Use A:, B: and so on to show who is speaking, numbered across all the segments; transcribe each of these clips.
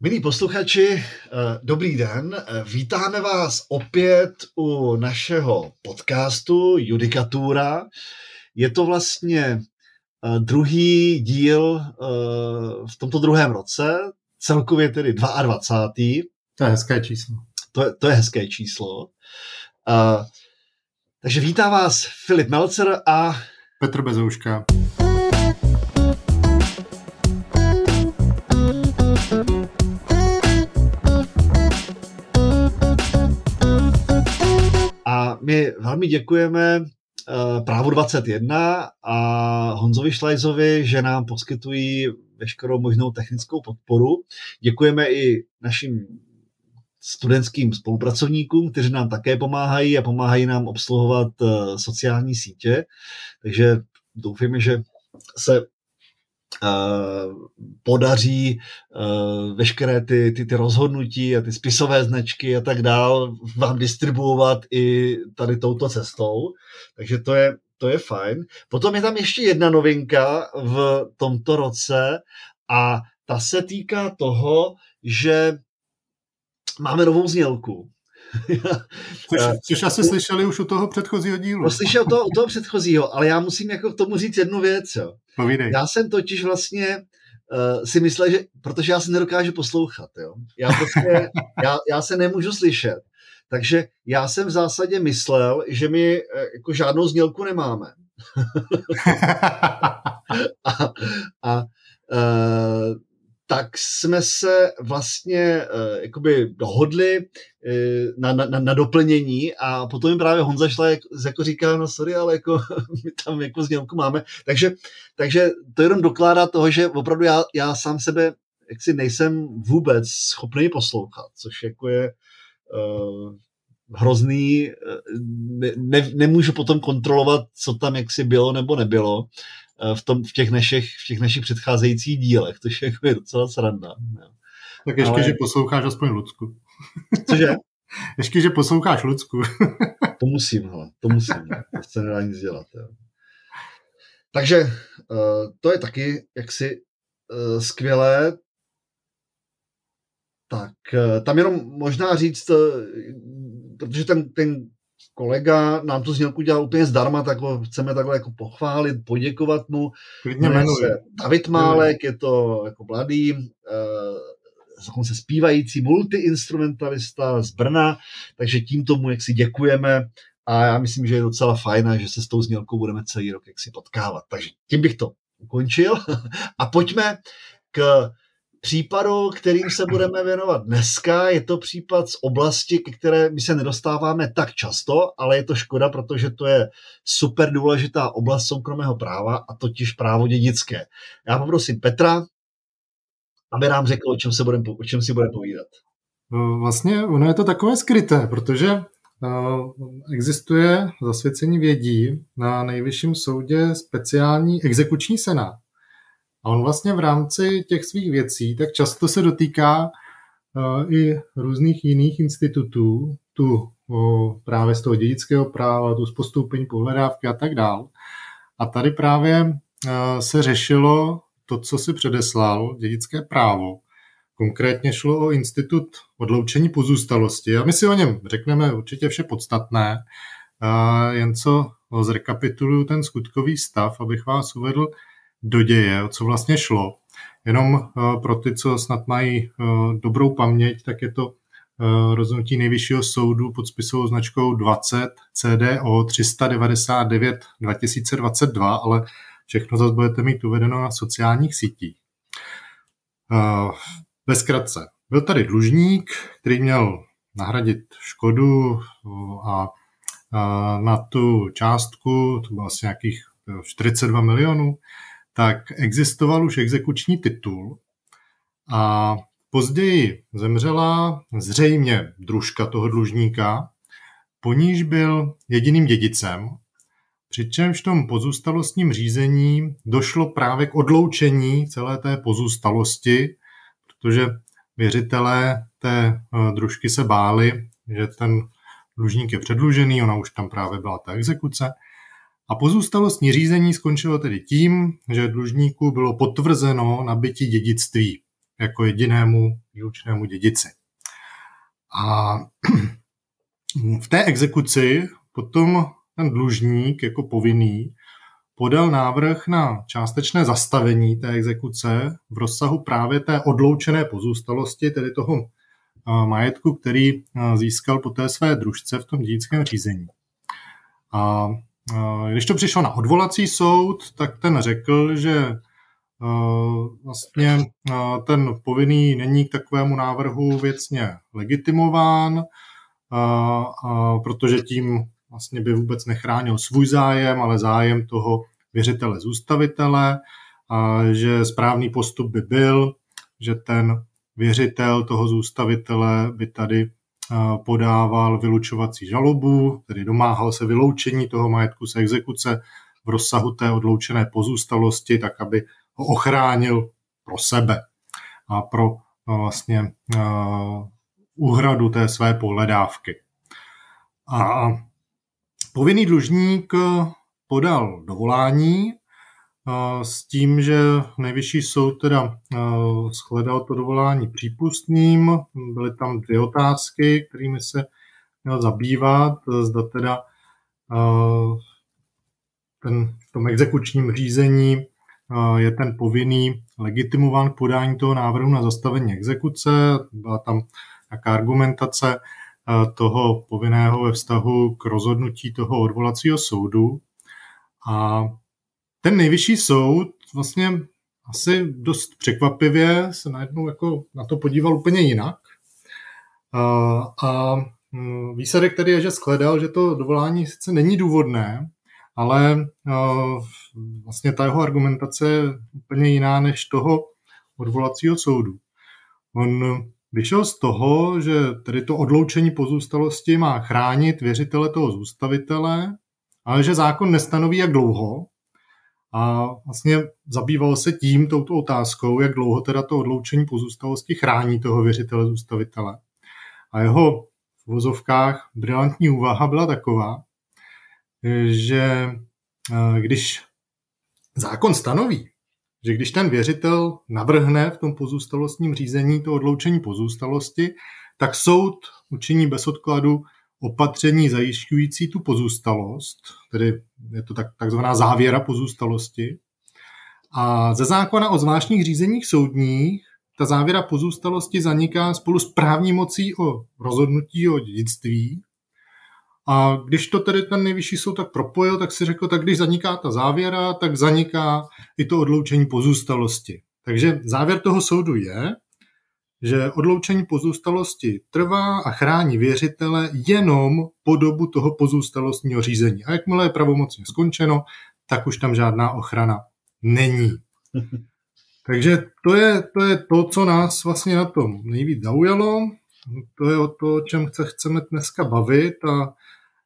A: Milí posluchači, eh, dobrý den. Eh, vítáme vás opět u našeho podcastu Judikatura. Je to vlastně eh, druhý díl v tomto druhém roce, celkově tedy 22.
B: To je hezké číslo.
A: To je, to je hezké číslo. Takže vítá vás Filip Melcer a
B: Petr Bezouška.
A: My velmi děkujeme uh, Právu 21 a Honzovi Šlajzovi, že nám poskytují veškerou možnou technickou podporu. Děkujeme i našim studentským spolupracovníkům, kteří nám také pomáhají a pomáhají nám obsluhovat uh, sociální sítě. Takže doufujeme, že se Eh, podaří veškeré ty, ty, ty rozhodnutí a ty spisové značky a tak dál vám distribuovat i tady touto cestou. Takže to je, to je fajn. Potom je tam ještě jedna novinka v tomto roce a ta se týká toho, že máme novou znělku.
B: což, což asi slyšeli už u toho předchozího dílu.
A: No, slyšel to u toho předchozího, ale já musím jako k tomu říct jednu věc. Jo.
B: Povídej.
A: Já jsem totiž vlastně uh, si myslel, že, protože já se nedokážu poslouchat, jo. Já prostě, já, já se nemůžu slyšet. Takže já jsem v zásadě myslel, že my uh, jako žádnou znělku nemáme. a a uh, tak jsme se vlastně uh, jakoby dohodli uh, na, na, na doplnění a potom mi právě Honza šla, jak, jako říká, no sorry, ale jako my tam jako znělku máme. Takže, takže to jenom dokládá toho, že opravdu já, já sám sebe jaksi nejsem vůbec schopný poslouchat, což jako je uh, hrozný, ne, ne, nemůžu potom kontrolovat, co tam jaksi bylo nebo nebylo. Eh, v, tom, v, těch našich, v těch našich předcházejících dílech, což je, jako docela sranda. Jo.
B: Tak ještě, Ale... že posloucháš aspoň Lucku.
A: Cože?
B: Ještě, že posloucháš Lucku.
A: to musím, hele, to musím. To se nedá nic dělat. Jo. Takže uh, to je taky jaksi uh, skvělé. Tak uh, tam jenom možná říct, protože ten, ten kolega nám tu znělku dělal úplně zdarma, tak ho chceme takhle jako pochválit, poděkovat mu. se David Málek, je to jako mladý, uh, dokonce zpívající multiinstrumentalista z Brna, takže tím tomu jak si děkujeme a já myslím, že je docela fajn že se s tou znělkou budeme celý rok jak si potkávat. Takže tím bych to ukončil a pojďme k případu, kterým se budeme věnovat dneska. Je to případ z oblasti, ke které my se nedostáváme tak často, ale je to škoda, protože to je super důležitá oblast soukromého práva a totiž právo dědické. Já poprosím Petra, aby nám řekl, o čem, se budem, o čem si bude povídat.
B: No, vlastně ono je to takové skryté, protože no, existuje zasvěcení vědí na nejvyšším soudě speciální exekuční senát. A on vlastně v rámci těch svých věcí tak často se dotýká uh, i různých jiných institutů, tu právě z toho dědického práva, tu z postoupení pohledávky a tak dál. A tady právě uh, se řešilo to, co si předeslal, dědické právo. Konkrétně šlo o institut odloučení pozůstalosti. A my si o něm řekneme určitě vše podstatné, jen co zrekapituluju ten skutkový stav, abych vás uvedl do děje, o co vlastně šlo. Jenom uh, pro ty, co snad mají uh, dobrou paměť, tak je to uh, rozhodnutí nejvyššího soudu pod spisovou značkou 20 CDO 399 2022, ale všechno zase budete mít uvedeno na sociálních sítích. Ve zkratce, byl tady dlužník, který měl nahradit škodu a na tu částku, to bylo asi nějakých 42 milionů, tak existoval už exekuční titul a později zemřela zřejmě družka toho dlužníka, po níž byl jediným dědicem, přičemž v tom pozůstalostním řízení došlo právě k odloučení celé té pozůstalosti, protože věřitelé té eh, družky se báli, že ten dlužník je předlužený, ona už tam právě byla ta exekuce, a pozůstalostní řízení skončilo tedy tím, že dlužníku bylo potvrzeno nabití dědictví. jako jedinému výlučnému dědici. A v té exekuci potom ten dlužník jako povinný podal návrh na částečné zastavení té exekuce v rozsahu právě té odloučené pozůstalosti, tedy toho majetku, který získal po té své družce v tom dědickém řízení. A když to přišlo na odvolací soud, tak ten řekl, že vlastně ten povinný není k takovému návrhu věcně legitimován, protože tím vlastně by vůbec nechránil svůj zájem, ale zájem toho věřitele zůstavitele, a že správný postup by byl, že ten věřitel toho zůstavitele by tady podával vylučovací žalobu, tedy domáhal se vyloučení toho majetku z exekuce v rozsahu té odloučené pozůstalosti, tak aby ho ochránil pro sebe a pro vlastně úhradu té své pohledávky. A povinný dlužník podal dovolání s tím, že nejvyšší soud teda shledal to dovolání přípustným. Byly tam dvě otázky, kterými se měl zabývat. Zda teda ten, v tom exekučním řízení je ten povinný legitimován k podání toho návrhu na zastavení exekuce. Byla tam nějaká argumentace toho povinného ve vztahu k rozhodnutí toho odvolacího soudu. A ten nejvyšší soud vlastně asi dost překvapivě se najednou jako na to podíval úplně jinak. A, a mm, výsledek tedy je, že shledal, že to dovolání sice není důvodné, ale vlastně ta jeho argumentace je úplně jiná než toho odvolacího soudu. On vyšel z toho, že tedy to odloučení pozůstalosti má chránit věřitele toho zůstavitele, ale že zákon nestanoví, jak dlouho. A vlastně zabýval se tím, touto otázkou, jak dlouho teda to odloučení pozůstalosti chrání toho věřitele zůstavitele. A jeho v vozovkách brilantní úvaha byla taková, že eh, když zákon stanoví, že když ten věřitel navrhne v tom pozůstalostním řízení to odloučení pozůstalosti, tak soud učiní bez odkladu opatření zajišťující tu pozůstalost, tedy je to tak, takzvaná závěra pozůstalosti. A ze zákona o zvláštních řízeních soudních ta závěra pozůstalosti zaniká spolu s právní mocí o rozhodnutí o dědictví a když to tedy ten nejvyšší soud tak propojil, tak si řekl, tak když zaniká ta závěra, tak zaniká i to odloučení pozůstalosti. Takže závěr toho soudu je, že odloučení pozůstalosti trvá a chrání věřitele jenom po dobu toho pozůstalostního řízení. A jakmile je pravomocně skončeno, tak už tam žádná ochrana není. Takže to je, to je to, co nás vlastně na tom nejvíc zaujalo. To je o to, o čem se chceme dneska bavit a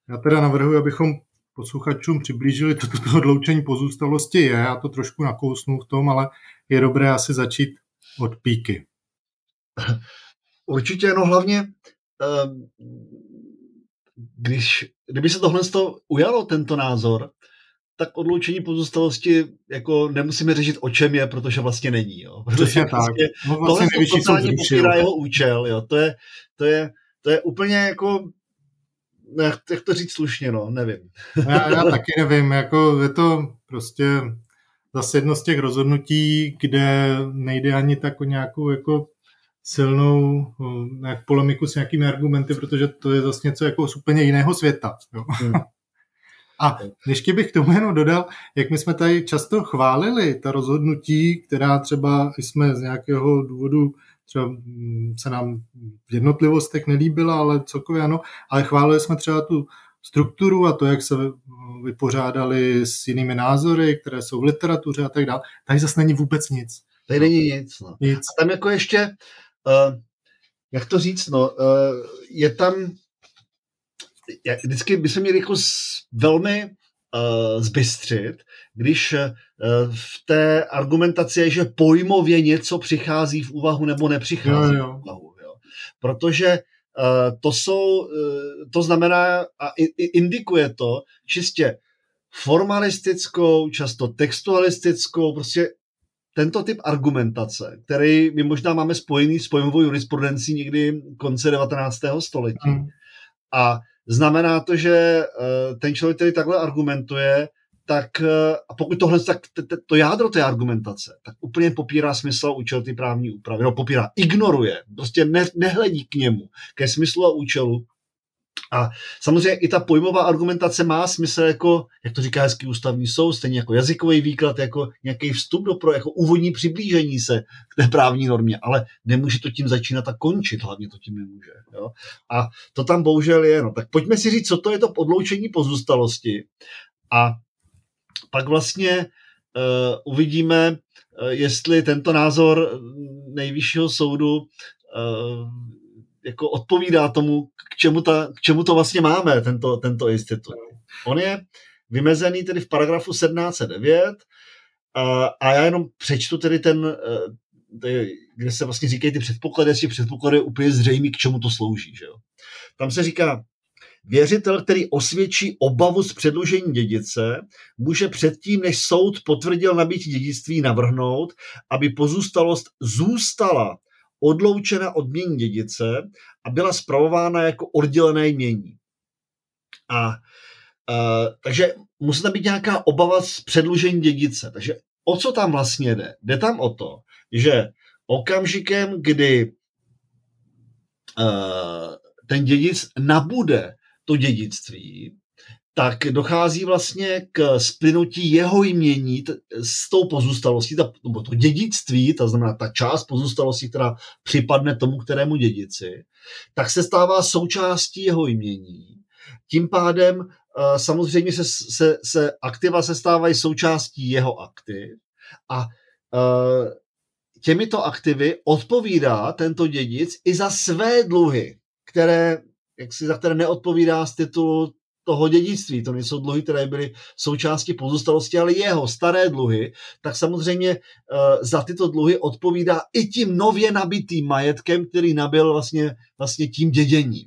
B: já teda navrhuji, abychom posluchačům přiblížili, to, to odloučení pozůstalosti je, já to trošku nakousnu v tom, ale je dobré asi začít od píky.
A: Určitě, no hlavně, ehm, když, kdyby se tohle ujalo, tento názor, tak odloučení pozůstalosti jako nemusíme řešit, o čem je, protože vlastně není. Jo. Protože
B: tak. Vlastně,
A: no vlastně tohle totálně popírá jeho účel. Jo. To, je, to, je, to je úplně jako jak, jak to říct slušně, no, nevím.
B: Já, já taky nevím, jako je to prostě zase jedno z těch rozhodnutí, kde nejde ani tak o nějakou jako silnou nějak polemiku s nějakými argumenty, protože to je zase něco jako z úplně jiného světa. Jo. Hmm. A ještě bych tomu jenom dodal, jak my jsme tady často chválili ta rozhodnutí, která třeba jsme z nějakého důvodu třeba mm, se nám v jednotlivostech nelíbila, ale celkově ano, ale chválili jsme třeba tu strukturu a to, jak se vypořádali s jinými názory, které jsou v literatuře a tak dále. Tady zase není vůbec nic.
A: Tady není nic. No. nic. A tam jako ještě, uh, jak to říct, no, uh, je tam, vždycky by se měli jako velmi uh, zbystřit, když uh, v té argumentaci je, že pojmově něco přichází v úvahu nebo nepřichází jo, jo. v úvahu. Jo. Protože uh, to jsou, uh, to znamená a indikuje to čistě formalistickou, často textualistickou, prostě tento typ argumentace, který my možná máme spojený s pojmovou jurisprudencí někdy konce 19. století. Hmm. A znamená to, že eh, ten člověk, který takhle argumentuje, tak eh, a pokud tohle, tak to jádro té argumentace, tak úplně popírá smysl a účel ty právní úpravy. No popírá, ignoruje, prostě ne, nehledí k němu, ke smyslu a účelu a samozřejmě i ta pojmová argumentace má smysl jako, jak to říká hezký ústavní soud, stejně jako jazykový výklad, jako nějaký vstup do pro, jako úvodní přiblížení se k té právní normě, ale nemůže to tím začínat a končit, hlavně to tím nemůže. Jo? A to tam bohužel je. No. Tak pojďme si říct, co to je to odloučení pozůstalosti a pak vlastně uh, uvidíme, uh, jestli tento názor nejvyššího soudu uh, jako odpovídá tomu, k čemu, ta, k čemu to vlastně máme, tento, tento institut. On je vymezený tedy v paragrafu 1709 a, a já jenom přečtu tedy ten, eh, kde se vlastně říkají ty předpoklady, jestli předpoklady je úplně zřejmý, k čemu to slouží. Že jo? Tam se říká, Věřitel, který osvědčí obavu z předlužení dědice, může předtím, než soud potvrdil nabití dědictví, navrhnout, aby pozůstalost zůstala odloučena od mění dědice a byla spravována jako oddělené jmění. A uh, takže musí tam být nějaká obava z předlužení dědice. Takže o co tam vlastně jde? Jde tam o to, že okamžikem, kdy uh, ten dědic nabude to dědictví, tak dochází vlastně k splynutí jeho jmění s tou pozůstalostí, ta, nebo to dědictví, to znamená ta část pozůstalosti, která připadne tomu, kterému dědici, tak se stává součástí jeho jmění. Tím pádem uh, samozřejmě se, se, se aktiva se stávají součástí jeho aktiv a uh, těmito aktivy odpovídá tento dědic i za své dluhy, které, jak si, za které neodpovídá z titulu toho dědictví, to nejsou dluhy, které byly součástí pozůstalosti, ale jeho staré dluhy, tak samozřejmě uh, za tyto dluhy odpovídá i tím nově nabitým majetkem, který nabil vlastně, vlastně tím děděním.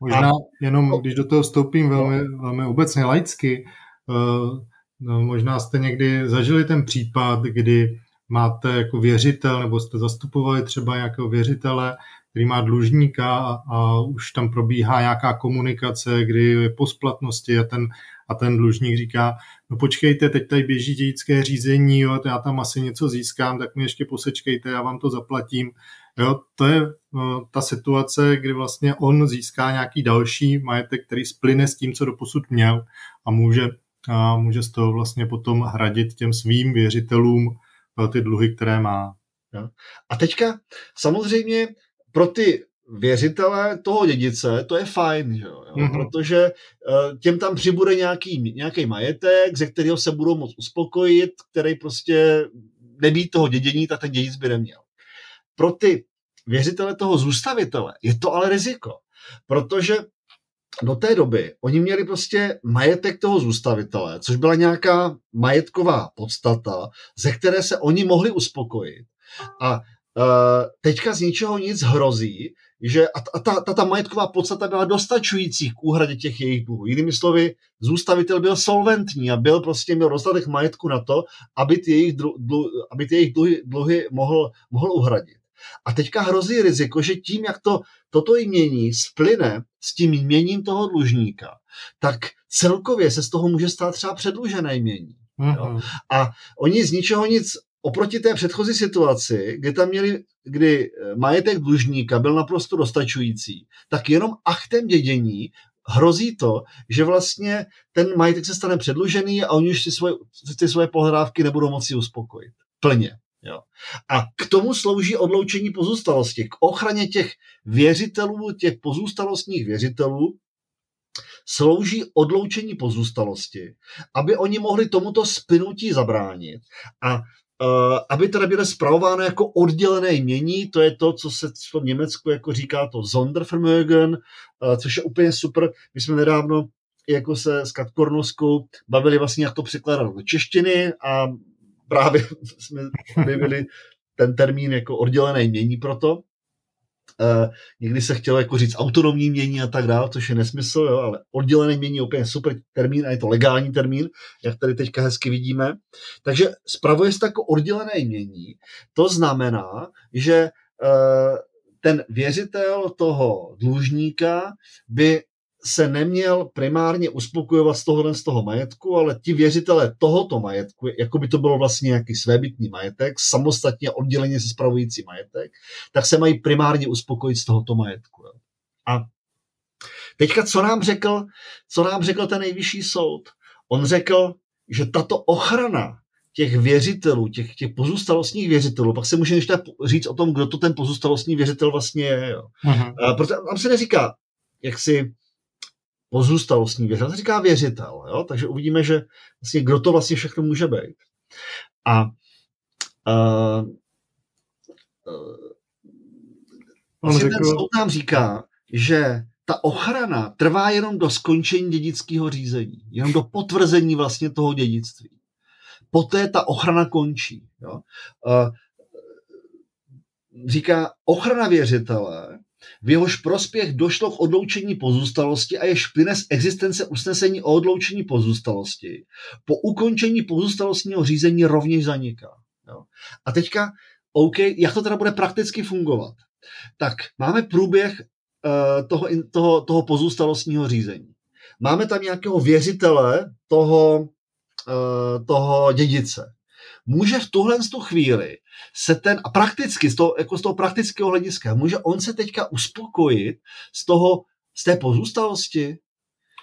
B: Možná a, jenom, když do toho vstoupím velmi, velmi obecně laicky, uh, no, možná jste někdy zažili ten případ, kdy máte jako věřitel, nebo jste zastupovali třeba nějakého věřitele, který má dlužníka a, už tam probíhá nějaká komunikace, kdy je po splatnosti a ten, a ten dlužník říká, no počkejte, teď tady běží dědické řízení, jo, já tam asi něco získám, tak mi ještě posečkejte, já vám to zaplatím. Jo, to je no, ta situace, kdy vlastně on získá nějaký další majetek, který splyne s tím, co doposud měl a může, a může z toho vlastně potom hradit těm svým věřitelům ty dluhy, které má.
A: A teďka samozřejmě pro ty věřitele toho dědice, to je fajn, že jo? Mm-hmm. protože uh, těm tam přibude nějaký, nějaký majetek, ze kterého se budou moct uspokojit, který prostě nebýt toho dědění, tak ten dědic by neměl. Pro ty věřitele toho zůstavitele je to ale riziko, protože do té doby oni měli prostě majetek toho zůstavitele, což byla nějaká majetková podstata, ze které se oni mohli uspokojit. A teďka z ničeho nic hrozí, že a, a ta, ta, ta majetková podstata byla dostačující k úhradě těch jejich dluhů. Jinými slovy, zůstavitel byl solventní a byl prostě měl dostatek majetku na to, aby ty jejich, dlu, dlu, aby ty jejich dluhy, dluhy mohl, mohl uhradit. A teďka hrozí riziko, že tím, jak to, toto jmění splyne s tím jměním toho dlužníka, tak celkově se z toho může stát třeba předlužené jmění. Mm-hmm. A oni z ničeho nic oproti té předchozí situaci, kdy tam měli, kdy eh, majetek dlužníka byl naprosto dostačující, tak jenom aktem dědění hrozí to, že vlastně ten majetek se stane předlužený a oni už si svoje, ty svoje pohledávky nebudou moci uspokojit. Plně. Jo. A k tomu slouží odloučení pozůstalosti, k ochraně těch věřitelů, těch pozůstalostních věřitelů, slouží odloučení pozůstalosti, aby oni mohli tomuto spinutí zabránit a aby teda byly zpravovány jako oddělené jmění, to je to, co se v tom Německu jako říká to Sondervermögen, uh, což je úplně super. My jsme nedávno jako se s Katkornoskou bavili vlastně, jak to překládat do češtiny a právě jsme objevili ten termín jako oddělené jmění proto. Uh, někdy se chtělo jako říct autonomní mění a tak dále, což je nesmysl, jo, ale oddělené mění je úplně super termín a je to legální termín, jak tady teďka hezky vidíme. Takže spravuje se jako oddělené mění. To znamená, že uh, ten věřitel toho dlužníka by se neměl primárně uspokojovat z tohohle z toho majetku, ale ti věřitelé tohoto majetku, jako by to bylo vlastně nějaký svébytný majetek, samostatně odděleně se spravující majetek, tak se mají primárně uspokojit z tohoto majetku. A teďka, co nám řekl, co nám řekl ten nejvyšší soud? On řekl, že tato ochrana těch věřitelů, těch, těch pozůstalostních věřitelů, pak se může ještě říct o tom, kdo to ten pozůstalostní věřitel vlastně je. Jo. Uh-huh. A protože tam se neříká, jak si pozůstalostní věřitel, to říká věřitel, jo? takže uvidíme, že vlastně kdo to vlastně všechno může být. A uh, uh, vlastně ten soud nám říká, že ta ochrana trvá jenom do skončení dědického řízení, jenom do potvrzení vlastně toho dědictví. Poté ta ochrana končí. Jo? Uh, říká, ochrana věřitele v jehož prospěch došlo k odloučení pozůstalosti a jež plyne z existence usnesení o odloučení pozůstalosti, po ukončení pozůstalostního řízení rovněž zaniká. Jo. A teďka, OK, jak to teda bude prakticky fungovat? Tak máme průběh uh, toho, toho, toho pozůstalostního řízení. Máme tam nějakého věřitele toho, uh, toho dědice může v tuhle tu chvíli se ten, a prakticky, z toho, jako z toho praktického hlediska, může on se teďka uspokojit z toho, z té pozůstalosti?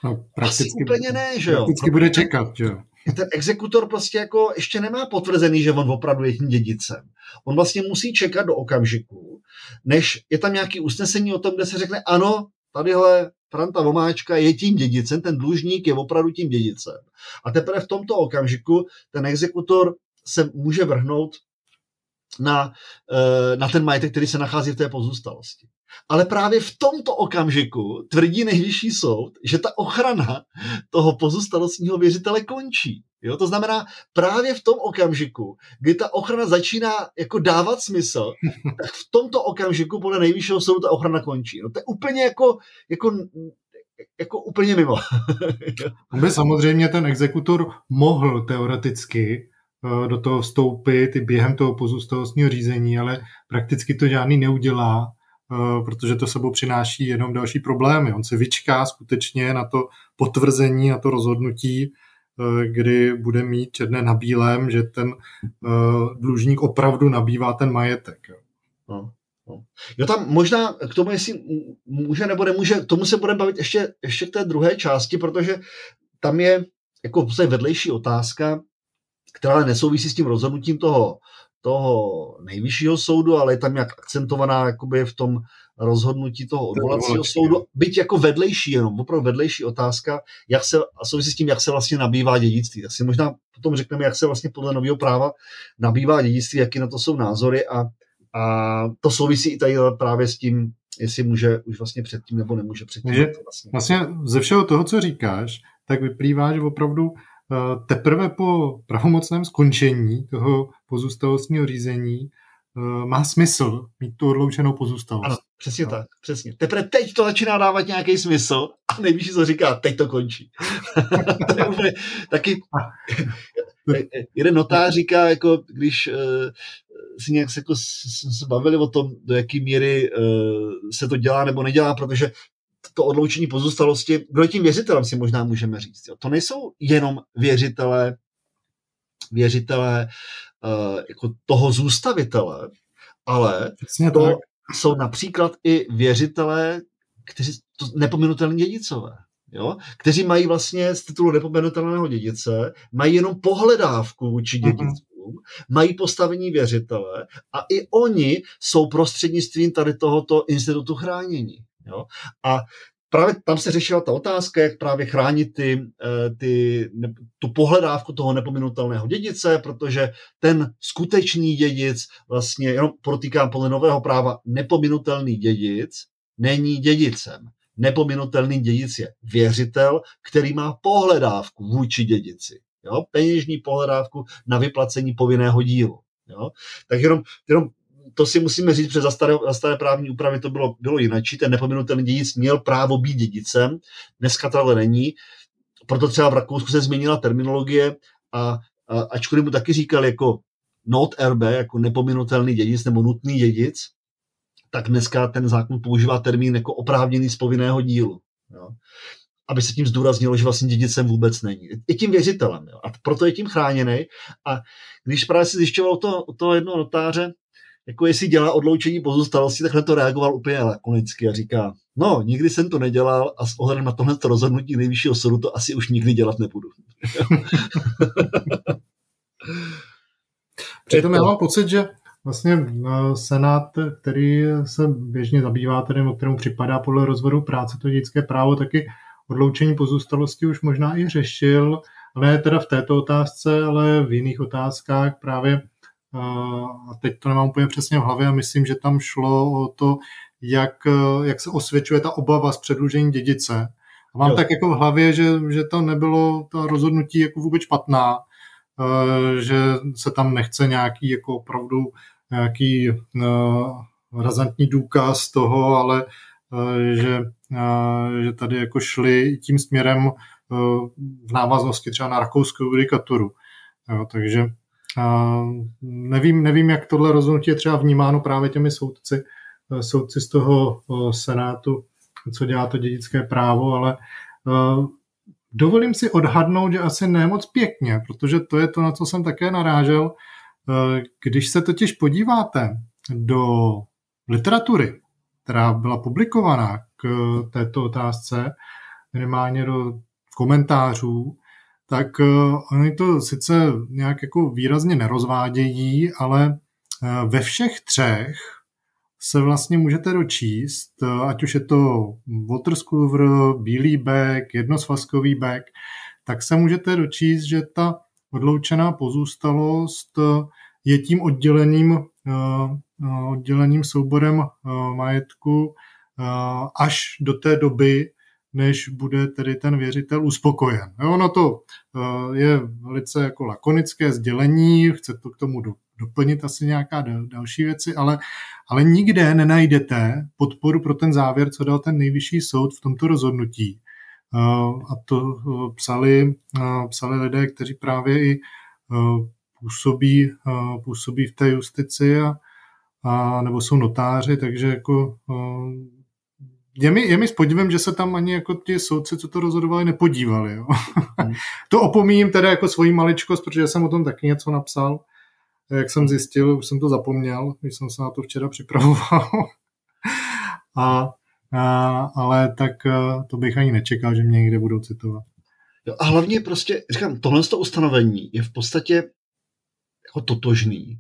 B: No, prakticky,
A: Asi úplně ne, že jo?
B: Prakticky bude čekat, že jo?
A: Ten exekutor prostě jako ještě nemá potvrzený, že on opravdu je tím dědicem. On vlastně musí čekat do okamžiku, než je tam nějaký usnesení o tom, kde se řekne, ano, tadyhle Franta Vomáčka je tím dědicem, ten dlužník je opravdu tím dědicem. A teprve v tomto okamžiku ten exekutor se může vrhnout na, eh, na ten majetek, který se nachází v té pozůstalosti. Ale právě v tomto okamžiku tvrdí nejvyšší soud, že ta ochrana toho pozůstalostního věřitele končí. Jo? To znamená, právě v tom okamžiku, kdy ta ochrana začíná jako dávat smysl, tak v tomto okamžiku podle nejvyššího soudu ta ochrana končí. No, to je úplně jako, jako jako úplně mimo.
B: Aby samozřejmě ten exekutor mohl teoreticky do toho vstoupit i během toho pozůstalostního řízení, ale prakticky to žádný neudělá, eh, protože to sebou přináší jenom další problémy. On se vyčká skutečně na to potvrzení, na to rozhodnutí, eh, kdy bude mít černé na bílém, že ten dlužník opravdu nabývá ten majetek.
A: No, no. Jo, tam možná k tomu, jestli může nebo nemůže, k tomu se budeme bavit ještě, ještě k té druhé části, protože tam je jako vedlejší otázka, která nesouvisí s tím rozhodnutím toho, toho nejvyššího soudu, ale je tam jak akcentovaná jakoby v tom rozhodnutí toho odvolacího soudu, byť jako vedlejší, jenom opravdu vedlejší otázka, jak se, a souvisí s tím, jak se vlastně nabývá dědictví. Tak si možná potom řekneme, jak se vlastně podle nového práva nabývá dědictví, jaký na to jsou názory a, a to souvisí i tady právě s tím, jestli může už vlastně předtím nebo nemůže předtím.
B: Je, vlastně. vlastně ze všeho toho, co říkáš, tak vyplývá, že opravdu teprve po pravomocném skončení toho pozůstalostního řízení eh, má smysl mít tu odloučenou pozůstalost. Ano,
A: přesně no. tak, přesně. Teprve teď to začíná dávat nějaký smysl a nejvyšší co říká, teď to končí. to je úplně taky... Jeden notář říká, jako když uh, si nějak se, jako, se bavili o tom, do jaké míry uh, se to dělá nebo nedělá, protože to odloučení pozůstalosti, kdo je tím věřitelem, si možná můžeme říct. Jo. To nejsou jenom věřitelé, věřitelé uh, jako toho zůstavitele, ale Přesně to tak. jsou například i věřitelé, kteří to nepominutelní dědicové. Jo? kteří mají vlastně z titulu nepomenutelného dědice, mají jenom pohledávku vůči mhm. dědicům, uh-huh. mají postavení věřitele a i oni jsou prostřednictvím tady tohoto institutu chránění. Jo? A právě tam se řešila ta otázka, jak právě chránit ty, eh, ty, tu pohledávku toho nepominutelného dědice, protože ten skutečný dědic, vlastně, jenom protýkám podle nového práva, nepominutelný dědic není dědicem. Nepominutelný dědic je věřitel, který má pohledávku vůči dědici. Jo? Peněžní pohledávku na vyplacení povinného dílu. Jo? Tak jenom, jenom to si musíme říct, protože za staré, za staré právní úpravy to bylo, bylo jinak. Ten nepominutelný dědic měl právo být dědicem, dneska to ale není. Proto třeba v Rakousku se změnila terminologie a, a ačkoliv mu taky říkal jako not RB, jako nepominutelný dědic nebo nutný dědic, tak dneska ten zákon používá termín jako oprávněný z povinného dílu. Jo aby se tím zdůraznilo, že vlastně dědicem vůbec není. I tím věřitelem. Jo. A proto je tím chráněný. A když právě si zjišťoval to, toho jednoho notáře, jako jestli dělá odloučení pozůstalosti, tak na to reagoval úplně lakonicky a říká, no, nikdy jsem to nedělal a s ohledem na tohle rozhodnutí nejvyššího soudu to asi už nikdy dělat nebudu.
B: Přitom já mám pocit, že vlastně eh, Senát, který se běžně zabývá, tedy, kterému připadá podle rozvodu práce to dětské právo, taky odloučení pozůstalosti už možná i řešil, ne teda v této otázce, ale v jiných otázkách právě a teď to nemám úplně přesně v hlavě a myslím, že tam šlo o to, jak, jak se osvědčuje ta obava z předlužení dědice. A mám jo. tak jako v hlavě, že, že to nebylo to rozhodnutí jako vůbec špatná, že se tam nechce nějaký jako opravdu nějaký razantní důkaz toho, ale že že tady jako šli tím směrem v návaznosti třeba na rakouskou judikaturu. Jo, takže nevím, nevím, jak tohle rozhodnutí je třeba vnímáno právě těmi soudci, soudci z toho senátu, co dělá to dědické právo, ale dovolím si odhadnout, že asi ne moc pěkně, protože to je to, na co jsem také narážel. Když se totiž podíváte do literatury, která byla publikovaná k této otázce, minimálně do komentářů, tak eh, oni to sice nějak jako výrazně nerozvádějí, ale eh, ve všech třech se vlastně můžete dočíst, eh, ať už je to waterscoover, bílý back, jednosvazkový back, tak se můžete dočíst, že ta odloučená pozůstalost je tím odděleným, odděleným souborem majetku až do té doby, než bude tedy ten věřitel uspokojen. Ono to eh, je velice jako lakonické sdělení, chce to k tomu doplnit asi nějaká další věci, ale, ale nikde nenajdete podporu pro ten závěr, co dal ten nejvyšší soud v tomto rozhodnutí. Eh, a to eh, psali, psali lidé, kteří právě i působí, působí v té justici a, a nebo jsou notáři, takže jako je mi, je mi s podívem, že se tam ani jako ti soudci, co to rozhodovali, nepodívali. Jo. Hmm. to opomíním teda jako svoji maličkost, protože jsem o tom taky něco napsal. Jak jsem zjistil, už jsem to zapomněl, když jsem se na to včera připravoval. a, a, ale tak to bych ani nečekal, že mě někde budou citovat.
A: Jo, a hlavně prostě, říkám, tohle to ustanovení je v podstatě jako totožný.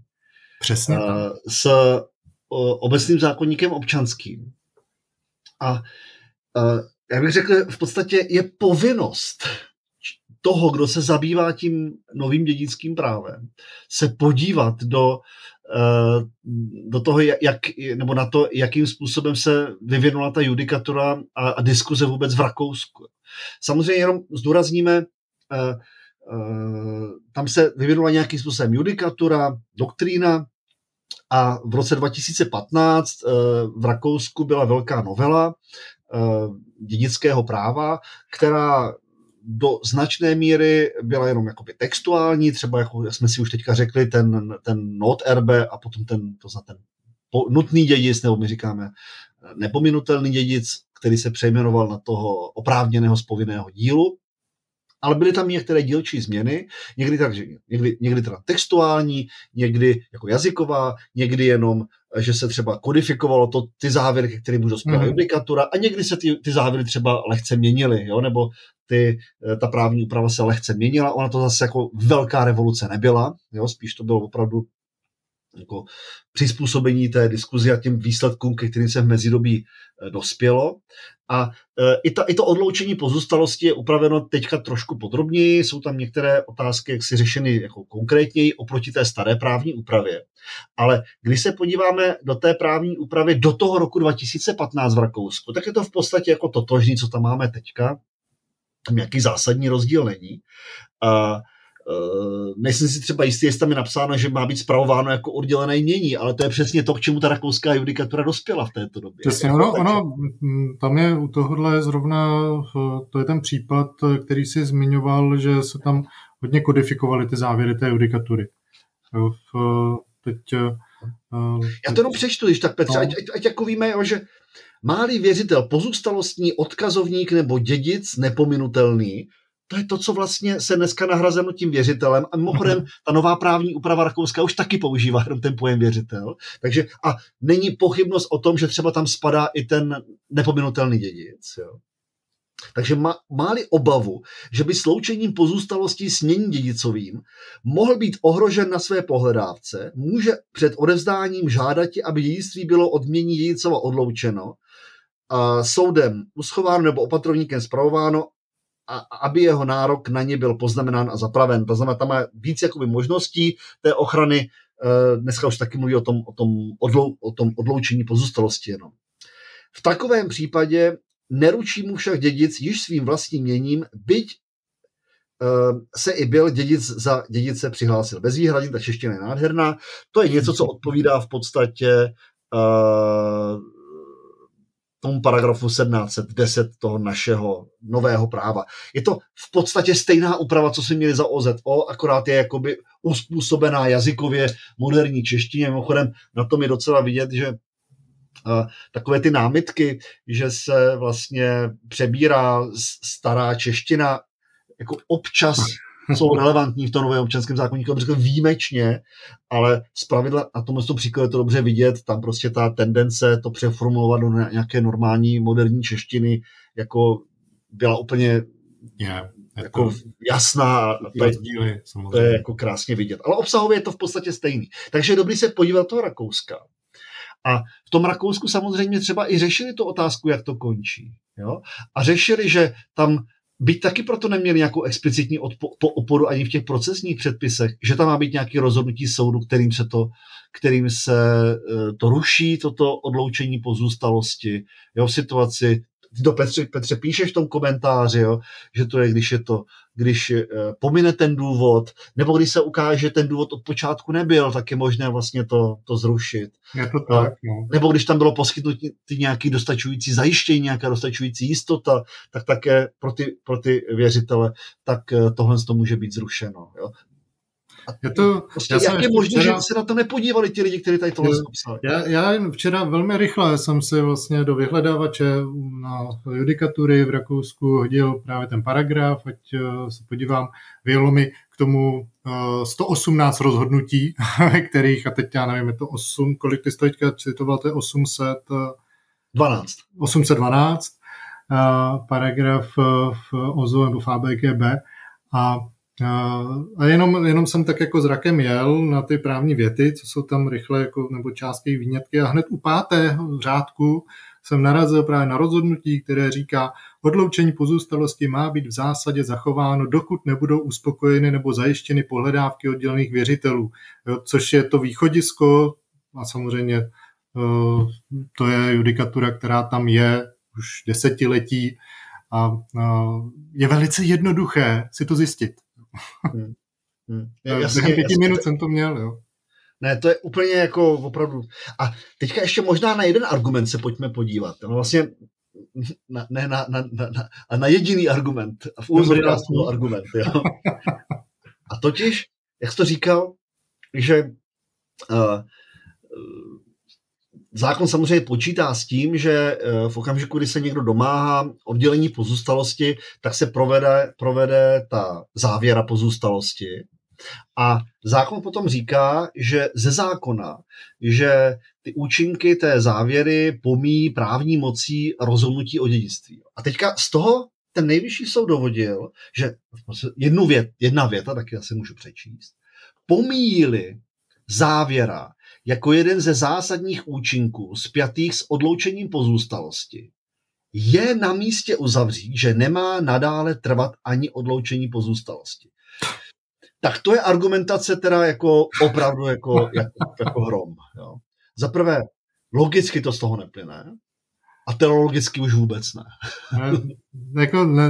B: Přesně. Uh,
A: s uh, obecným zákonníkem občanským. A uh, já bych řekl, v podstatě je povinnost toho, kdo se zabývá tím novým dědickým právem, se podívat do, do toho, jak, nebo na to, jakým způsobem se vyvinula ta judikatura a, a diskuze vůbec v Rakousku. Samozřejmě jenom zdůrazníme, tam se vyvinula nějakým způsobem judikatura, doktrína, a v roce 2015 eh, v Rakousku byla velká novela eh, dědického práva, která do značné míry byla jenom jakoby textuální, třeba jako jsme si už teďka řekli, ten, ten not RB a potom ten, to ten nutný dědic, nebo my říkáme nepominutelný dědic, který se přejmenoval na toho oprávněného z povinného dílu ale byly tam některé dílčí změny, někdy, tak, někdy, někdy teda textuální, někdy jako jazyková, někdy jenom, že se třeba kodifikovalo to, ty závěry, ke kterým dospěla mm-hmm. judikatura a někdy se ty, ty závěry třeba lehce měnily, jo, nebo ty, eh, ta právní úprava se lehce měnila, ona to zase jako velká revoluce nebyla, jo, spíš to bylo opravdu jako přizpůsobení té diskuzi a těm výsledkům, ke kterým se v mezidobí eh, dospělo. A eh, i, ta, i to odloučení pozůstalosti je upraveno teďka trošku podrobněji, jsou tam některé otázky jak si řešeny jako konkrétněji oproti té staré právní úpravě. Ale když se podíváme do té právní úpravy do toho roku 2015 v Rakousku, tak je to v podstatě jako totožný, co tam máme teďka. Tam nějaký zásadní rozdíl není. Uh, nejsem si třeba jistý, jestli tam je napsáno, že má být zpravováno jako oddělené mění, ale to je přesně to, k čemu ta rakouská judikatura dospěla v této době.
B: Přesně, ono, ono, tam je u tohohle zrovna, to je ten případ, který si zmiňoval, že se tam hodně kodifikovaly ty závěry té judikatury. Teď,
A: Já to jenom přečtu, když tak Petře, no. ať, ať, ať jako víme, že Máli věřitel pozůstalostní odkazovník nebo dědic nepominutelný, to je to, co vlastně se dneska nahrazeno tím věřitelem. A mimochodem, mhm. ta nová právní úprava Rakouska už taky používá jenom ten pojem věřitel. Takže a není pochybnost o tom, že třeba tam spadá i ten nepominutelný dědic. Jo. Takže má, máli obavu, že by sloučením pozůstalostí s něním dědicovým mohl být ohrožen na své pohledávce, může před odevzdáním žádat, aby dědictví bylo od mění dědicova odloučeno soudem uschováno nebo opatrovníkem zpravováno, a, aby jeho nárok na ně byl poznamenán a zapraven. To znamená, tam má víc jakoby možností té ochrany. E, dneska už taky mluví o tom, o tom, odlou, o tom odloučení pozůstalosti jenom. V takovém případě neručí mu však dědic již svým vlastním měním, byť e, se i byl dědic za dědice přihlásil. Bez výhradní, ta čeština je nádherná. To je něco, co odpovídá v podstatě e, tomu paragrafu 1710 toho našeho nového práva. Je to v podstatě stejná úprava, co jsme měli za OZO, akorát je jakoby uspůsobená jazykově moderní češtině. Mimochodem na tom je docela vidět, že takové ty námitky, že se vlastně přebírá stará čeština, jako občas jsou relevantní v tom novém občanském zákonníku, bych řekl výjimečně, ale z pravidla na tomhle příkladu je to dobře vidět, tam prostě ta tendence to přeformulovat do nějaké normální moderní češtiny jako byla úplně
B: yeah,
A: jako to, jasná. To díly, to je jako krásně vidět. Ale obsahově je to v podstatě stejný. Takže je dobrý se podívat toho Rakouska. A v tom Rakousku samozřejmě třeba i řešili tu otázku, jak to končí. Jo? A řešili, že tam byť taky proto neměli nějakou explicitní odpo- oporu ani v těch procesních předpisech, že tam má být nějaký rozhodnutí soudu, kterým se to, kterým se eh, to ruší, toto odloučení pozůstalosti. Jo, v situaci, ty to Petře, Petře píšeš v tom komentáři, jo, že to je, když je to, když uh, pomine ten důvod, nebo když se ukáže, že ten důvod od počátku nebyl, tak je možné vlastně to, to zrušit.
B: Je to tak, no.
A: Nebo když tam bylo poskytnutí nějaký dostačující zajištění, nějaká dostačující jistota, tak také pro ty, pro ty věřitele, tak eh, tohle to může být zrušeno. Jo.
B: Je to,
A: prostě já jak je možné, včera, že se na to nepodívali ti lidi, kteří tady tohle
B: psali? Já, já včera velmi rychle jsem si vlastně do vyhledávače na judikatury v Rakousku hodil právě ten paragraf, ať eh, se podívám, vyjelo mi k tomu 118 eh, rozhodnutí, kterých, a teď já nevím, je to 8, kolik ty teďka citoval, to je 800...
A: 12.
B: 812, paragraf v OZO nebo v ABGB a a jenom, jenom jsem tak jako zrakem jel na ty právní věty, co jsou tam rychle, jako, nebo částky výnětky a hned u pátého řádku jsem narazil právě na rozhodnutí, které říká, odloučení pozůstalosti má být v zásadě zachováno, dokud nebudou uspokojeny nebo zajištěny pohledávky oddělených věřitelů, jo, což je to východisko a samozřejmě uh, to je judikatura, která tam je už desetiletí. A uh, je velice jednoduché si to zjistit. Hmm. Hmm. Jasně, pěti minut jsem to měl, jo.
A: Ne, to je úplně jako opravdu. A teďka ještě možná na jeden argument se pojďme podívat. No vlastně na, ne, na, na, na, na, a na jediný argument. A v úzovkách argument. Jo. A totiž, jak jsi to říkal, že uh, Zákon samozřejmě počítá s tím, že eh, v okamžiku, kdy se někdo domáhá oddělení pozůstalosti, tak se provede, provede ta závěra pozůstalosti. A zákon potom říká, že ze zákona, že ty účinky té závěry pomíjí právní mocí rozhodnutí o dědictví. A teďka z toho ten nejvyšší soud dovodil, že jednu vět, jedna věta, taky asi můžu přečíst, pomíjili závěra jako jeden ze zásadních účinků spjatých s odloučením pozůstalosti je na místě uzavřít, že nemá nadále trvat ani odloučení pozůstalosti. Tak to je argumentace teda jako opravdu jako, jako, jako hrom. Jo. Za prvé, logicky to z toho neplyne, a teologicky už vůbec ne.
B: ne jako ne,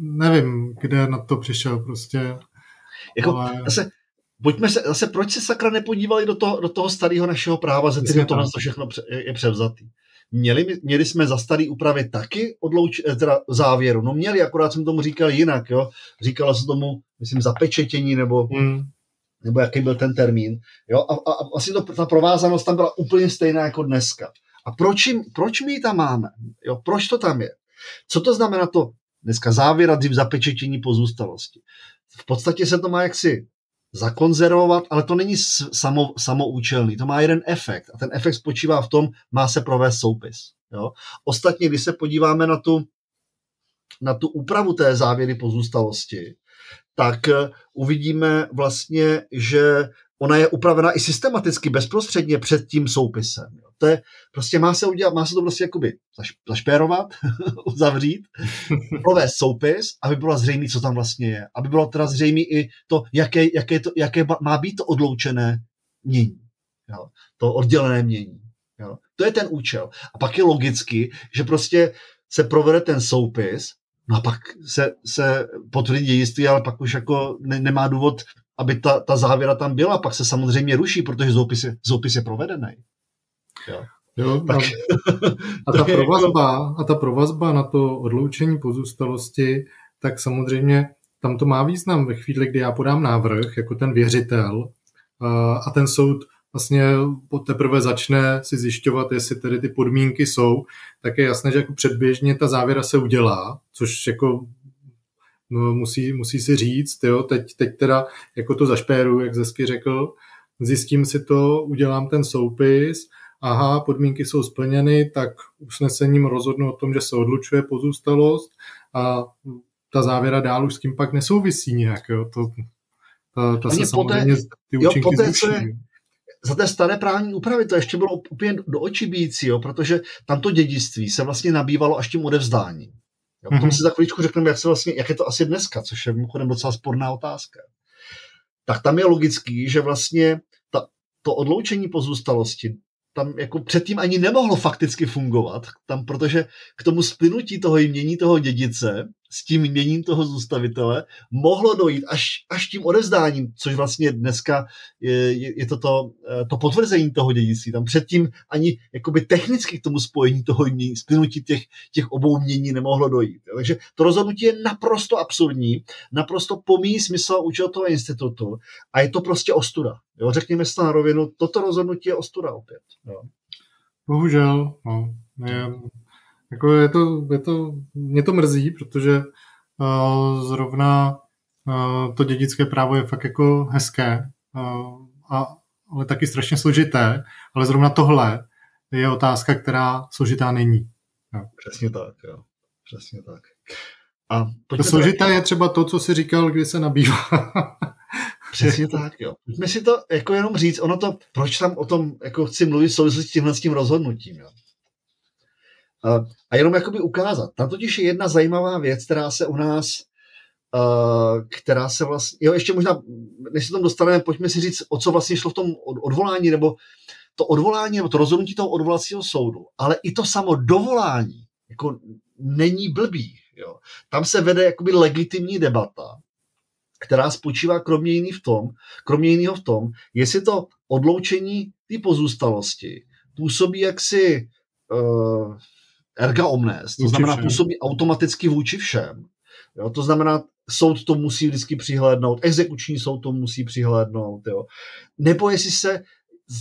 B: nevím, kde na to přišel prostě.
A: Jako, ale... zase, pojďme se, zase, proč se sakra nepodívali do toho, do toho starého našeho práva, ze kterého tohle to všechno je, převzatý? Měli, měli jsme za starý úpravy taky odlouč, eh, teda závěru. No měli, akorát jsem tomu říkal jinak, jo. Říkalo se tomu, myslím, zapečetění nebo, hmm. nebo jaký byl ten termín. Jo. A, a, a asi to, ta provázanost tam byla úplně stejná jako dneska. A proč, jim, proč my ji tam máme? Jo, proč to tam je? Co to znamená to dneska závěr a dřív zapečetění pozůstalosti? V podstatě se to má jaksi zakonzervovat, ale to není samo, samoučelný, to má jeden efekt a ten efekt spočívá v tom, má se provést soupis. Jo? Ostatně, když se podíváme na tu, na tu úpravu té závěry pozůstalosti, tak eh, uvidíme vlastně, že ona je upravena i systematicky, bezprostředně před tím soupisem. Jo. To je, prostě má se udělat, má se to prostě jakoby zaš, zašpérovat, uzavřít, provést soupis, aby bylo zřejmé, co tam vlastně je. Aby bylo teda zřejmé i to, jaké, jaké, to, jaké má být to odloučené mění. Jo. To oddělené mění. Jo. To je ten účel. A pak je logicky, že prostě se provede ten soupis, no a pak se, se potvrdí dějiství, ale pak už jako ne, nemá důvod aby ta, ta závěra tam byla, pak se samozřejmě ruší, protože zoupis je, zoupis je provedený.
B: Jo. Jo, tak, a, ta provazba, a ta provazba na to odloučení pozůstalosti, tak samozřejmě tam to má význam ve chvíli, kdy já podám návrh jako ten věřitel a ten soud vlastně teprve začne si zjišťovat, jestli tedy ty podmínky jsou, tak je jasné, že jako předběžně ta závěra se udělá, což jako no, musí, musí si říct, jo, teď, teď teda jako to zašpéru, jak Zesky řekl, zjistím si to, udělám ten soupis, aha, podmínky jsou splněny, tak usnesením rozhodnu o tom, že se odlučuje pozůstalost a ta závěra dál už s tím pak nesouvisí nějak, jo, to, ta, ta se samozřejmě ty účinky jo, poté, zruší. Je,
A: za té staré právní úpravy to ještě bylo úplně do očí bíjící, jo, protože tamto dědictví se vlastně nabývalo až tím odevzdáním. Jo, potom mm-hmm. si za chvíličku řekneme, jak, se vlastně, jak je to asi dneska, což je mimochodem docela sporná otázka. Tak tam je logický, že vlastně ta, to odloučení pozůstalosti tam jako předtím ani nemohlo fakticky fungovat, tam, protože k tomu splynutí toho jmění toho dědice s tím jměním toho zůstavitele mohlo dojít až, až tím odezdáním, což vlastně dneska je, je, je to, to, eh, to potvrzení toho dědictví. Tam předtím ani jakoby technicky k tomu spojení toho jmění, splynutí těch, těch obou mění nemohlo dojít. Takže to rozhodnutí je naprosto absurdní, naprosto pomíjí smysl účel toho institutu a je to prostě ostuda. Jo, řekněme si to na rovinu, toto rozhodnutí je ostuda opět. Jo.
B: Bohužel, no. Je, jako je to, je to, mě to mrzí, protože uh, zrovna uh, to dědické právo je fakt jako hezké, uh, a, ale taky strašně složité, ale zrovna tohle je otázka, která složitá není.
A: Jo. Přesně tak, jo. Přesně tak.
B: A to složité je třeba to, co jsi říkal, kdy se nabývá.
A: Přesně tak, jo. Pojďme si to jako jenom říct, ono to, proč tam o tom jako chci mluvit v souvislosti s tímhle s tím rozhodnutím, jo. A, jenom jakoby ukázat. Tam totiž je jedna zajímavá věc, která se u nás, která se vlastně, jo, ještě možná, než se tam dostaneme, pojďme si říct, o co vlastně šlo v tom odvolání, nebo to odvolání, nebo to rozhodnutí toho odvolacího soudu, ale i to samo dovolání, jako není blbý, jo. Tam se vede jakoby legitimní debata, která spočívá kromě jiný v tom, kromě jiného v tom, jestli to odloučení té pozůstalosti působí jaksi uh, erga omnes, to znamená působí automaticky vůči všem. Jo, to znamená, soud to musí vždycky přihlédnout, exekuční soud to musí přihlédnout. Jo. Nebo jestli se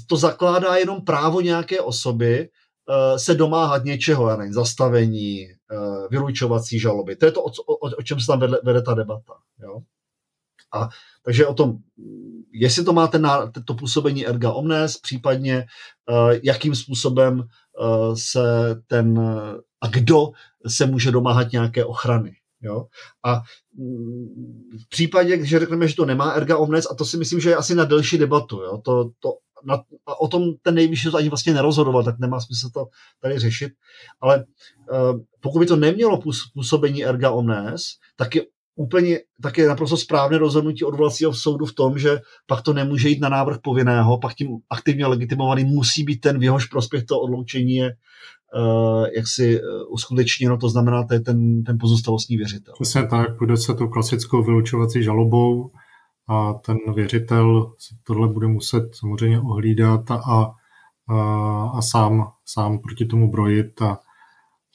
A: to zakládá jenom právo nějaké osoby uh, se domáhat něčeho, já nevím, zastavení, uh, vylučovací žaloby. To je to, o, o, o čem se tam vede, vede ta debata. Jo. A takže o tom, jestli to má ten, to působení erga omnes, případně uh, jakým způsobem uh, se ten, a kdo se může domáhat nějaké ochrany. Jo? A mm, v případě, že řekneme, že to nemá erga omnes, a to si myslím, že je asi na delší debatu, jo? To, to, na, a o tom ten nejvyšší to ani vlastně nerozhodoval, tak nemá smysl to tady řešit. Ale uh, pokud by to nemělo působení erga omnes, tak je úplně také naprosto správné rozhodnutí odvolacího soudu v tom, že pak to nemůže jít na návrh povinného, pak tím aktivně legitimovaný musí být ten, v jehož prospěch to odloučení je uh, jaksi uh, uskutečněno, to znamená, to je ten, ten pozůstalostní věřitel.
B: Přesně tak, půjde se tou klasickou vylučovací žalobou a ten věřitel si tohle bude muset samozřejmě ohlídat a, a, a sám, sám proti tomu brojit a,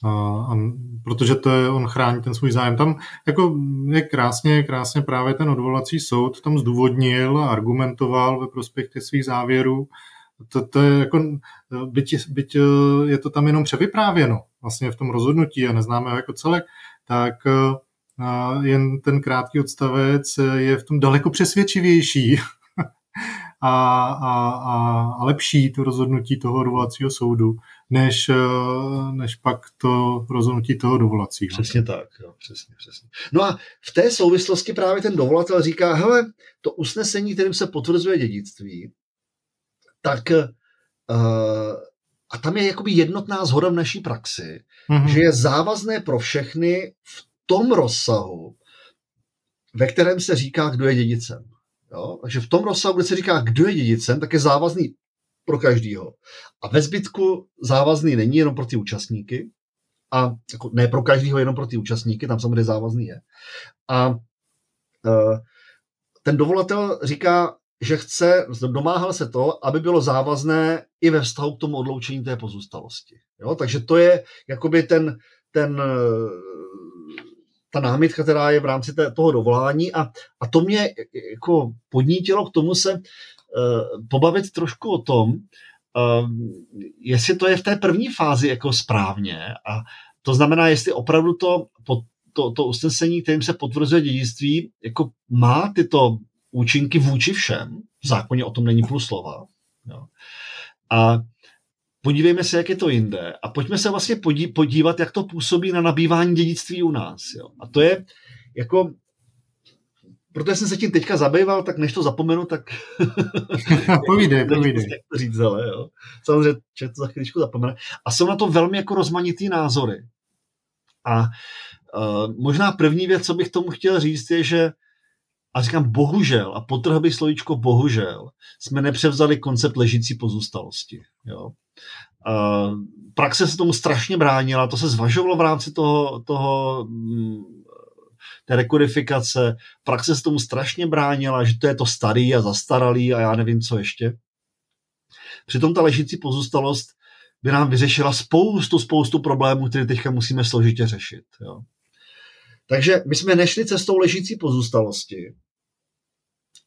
B: a, a, protože to je, on chrání ten svůj zájem. Tam jako je krásně, krásně právě ten odvolací soud tam zdůvodnil a argumentoval ve prospěch těch svých závěrů. To, to je jako, byť, byť e, je to tam jenom převyprávěno vlastně v tom rozhodnutí a neznáme ho jako celek, tak e, jen ten krátký odstavec je v tom daleko přesvědčivější a, a, a, a lepší to rozhodnutí toho dovolacího soudu, než, než pak to rozhodnutí toho dovolacího.
A: Přesně tak, jo, přesně, přesně. No a v té souvislosti právě ten dovolatel říká, hele, to usnesení, kterým se potvrzuje dědictví, tak uh, a tam je jakoby jednotná zhoda v naší praxi, mm-hmm. že je závazné pro všechny v tom rozsahu, ve kterém se říká, kdo je dědicem. Jo? Takže v tom rozsahu, kde se říká, kdo je dědicem, tak je závazný pro každýho. A ve zbytku závazný není jenom pro ty účastníky, a jako ne pro každýho, jenom pro ty účastníky, tam samozřejmě závazný je. A uh, ten dovolatel říká, že chce, domáhal se to, aby bylo závazné i ve vztahu k tomu odloučení té pozůstalosti. Jo? Takže to je jakoby ten, ten ta námitka, která je v rámci té, toho dovolání a, a to mě jako podnítilo k tomu se pobavit trošku o tom, uh, jestli to je v té první fázi jako správně a to znamená, jestli opravdu to, to, to usnesení, kterým se potvrzuje dědictví, jako má tyto účinky vůči všem, v zákoně o tom není plus slova. Jo. A podívejme se, jak je to jinde a pojďme se vlastně podívat, jak to působí na nabývání dědictví u nás. Jo. A to je jako protože jsem se tím teďka zabýval, tak než to zapomenu, tak...
B: povídej, povídej.
A: to říct, ale, jo. Samozřejmě, že to za chvíličku zapomene. A jsou na to velmi jako rozmanitý názory. A uh, možná první věc, co bych tomu chtěl říct, je, že a říkám bohužel, a potrhl bych slovíčko bohužel, jsme nepřevzali koncept ležící pozůstalosti. Jo. Uh, praxe se tomu strašně bránila, to se zvažovalo v rámci toho, toho mm, té rekodifikace. Praxe se tomu strašně bránila, že to je to starý a zastaralý a já nevím, co ještě. Přitom ta ležící pozůstalost by nám vyřešila spoustu, spoustu problémů, které teďka musíme složitě řešit. Jo. Takže my jsme nešli cestou ležící pozůstalosti.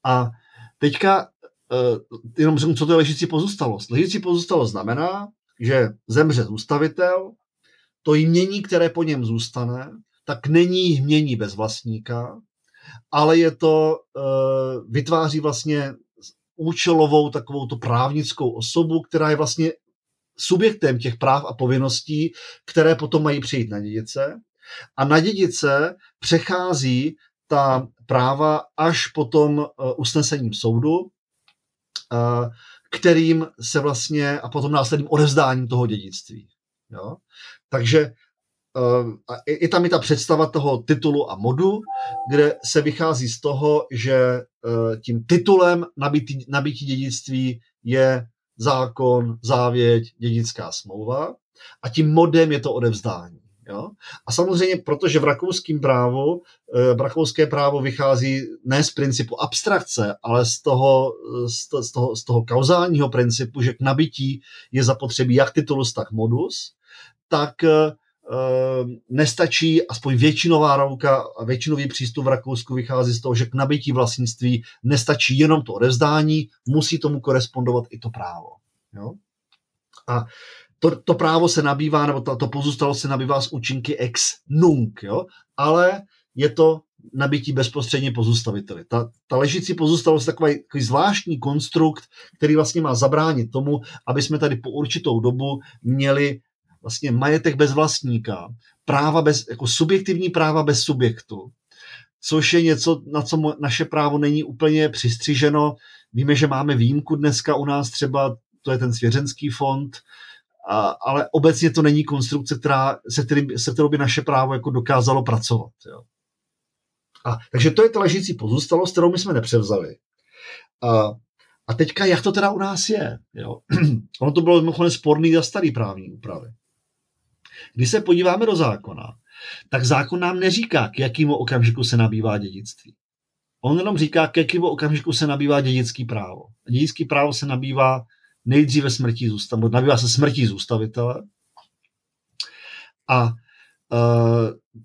A: A teďka uh, jenom řeknu, co to je ležící pozůstalost. Ležící pozůstalost znamená, že zemře zůstavitel, to jmění, které po něm zůstane, tak není jmění bez vlastníka, ale je to, uh, vytváří vlastně účelovou takovou tu právnickou osobu, která je vlastně subjektem těch práv a povinností, které potom mají přijít na dědice. A na dědice přechází ta práva až potom uh, usnesením soudu, uh, kterým se vlastně a potom následným odevzdáním toho dědictví. Jo? Takže uh, je tam i ta představa toho titulu a modu, kde se vychází z toho, že uh, tím titulem nabití, nabití dědictví je zákon, závěť, dědická smlouva a tím modem je to odevzdání. Jo? A samozřejmě, protože v rakouském právu, eh, v rakouské právo vychází ne z principu abstrakce, ale z toho, z toho, z toho kauzálního principu, že k nabití je zapotřebí jak titulus, tak modus, tak eh, nestačí, aspoň většinová rouka a většinový přístup v Rakousku vychází z toho, že k nabití vlastnictví nestačí jenom to odevzdání, musí tomu korespondovat i to právo. Jo? A to, to právo se nabývá, nebo to, to pozůstalo se nabývá z účinky ex nunc, jo? ale je to nabití bezprostředně pozůstaviteli. Ta, ta ležící pozůstalost je takový, takový zvláštní konstrukt, který vlastně má zabránit tomu, aby jsme tady po určitou dobu měli vlastně majetek bez vlastníka, práva bez, jako subjektivní práva bez subjektu, což je něco, na co naše právo není úplně přistřiženo. Víme, že máme výjimku dneska u nás třeba, to je ten svěřenský fond, a, ale obecně to není konstrukce, která, se, kterým, se kterou by naše právo jako dokázalo pracovat. Jo. A, takže to je ta ležící pozůstalost, kterou my jsme nepřevzali. A, a teďka, jak to teda u nás je? Jo? ono to bylo mimochodem sporný za starý právní úpravy. Když se podíváme do zákona, tak zákon nám neříká, k jakému okamžiku se nabývá dědictví. On jenom říká, k jakému okamžiku se nabývá dědický právo. Dědický právo se nabývá nejdříve smrtí zůstavitele, nabývá se smrtí zůstavitele. A uh,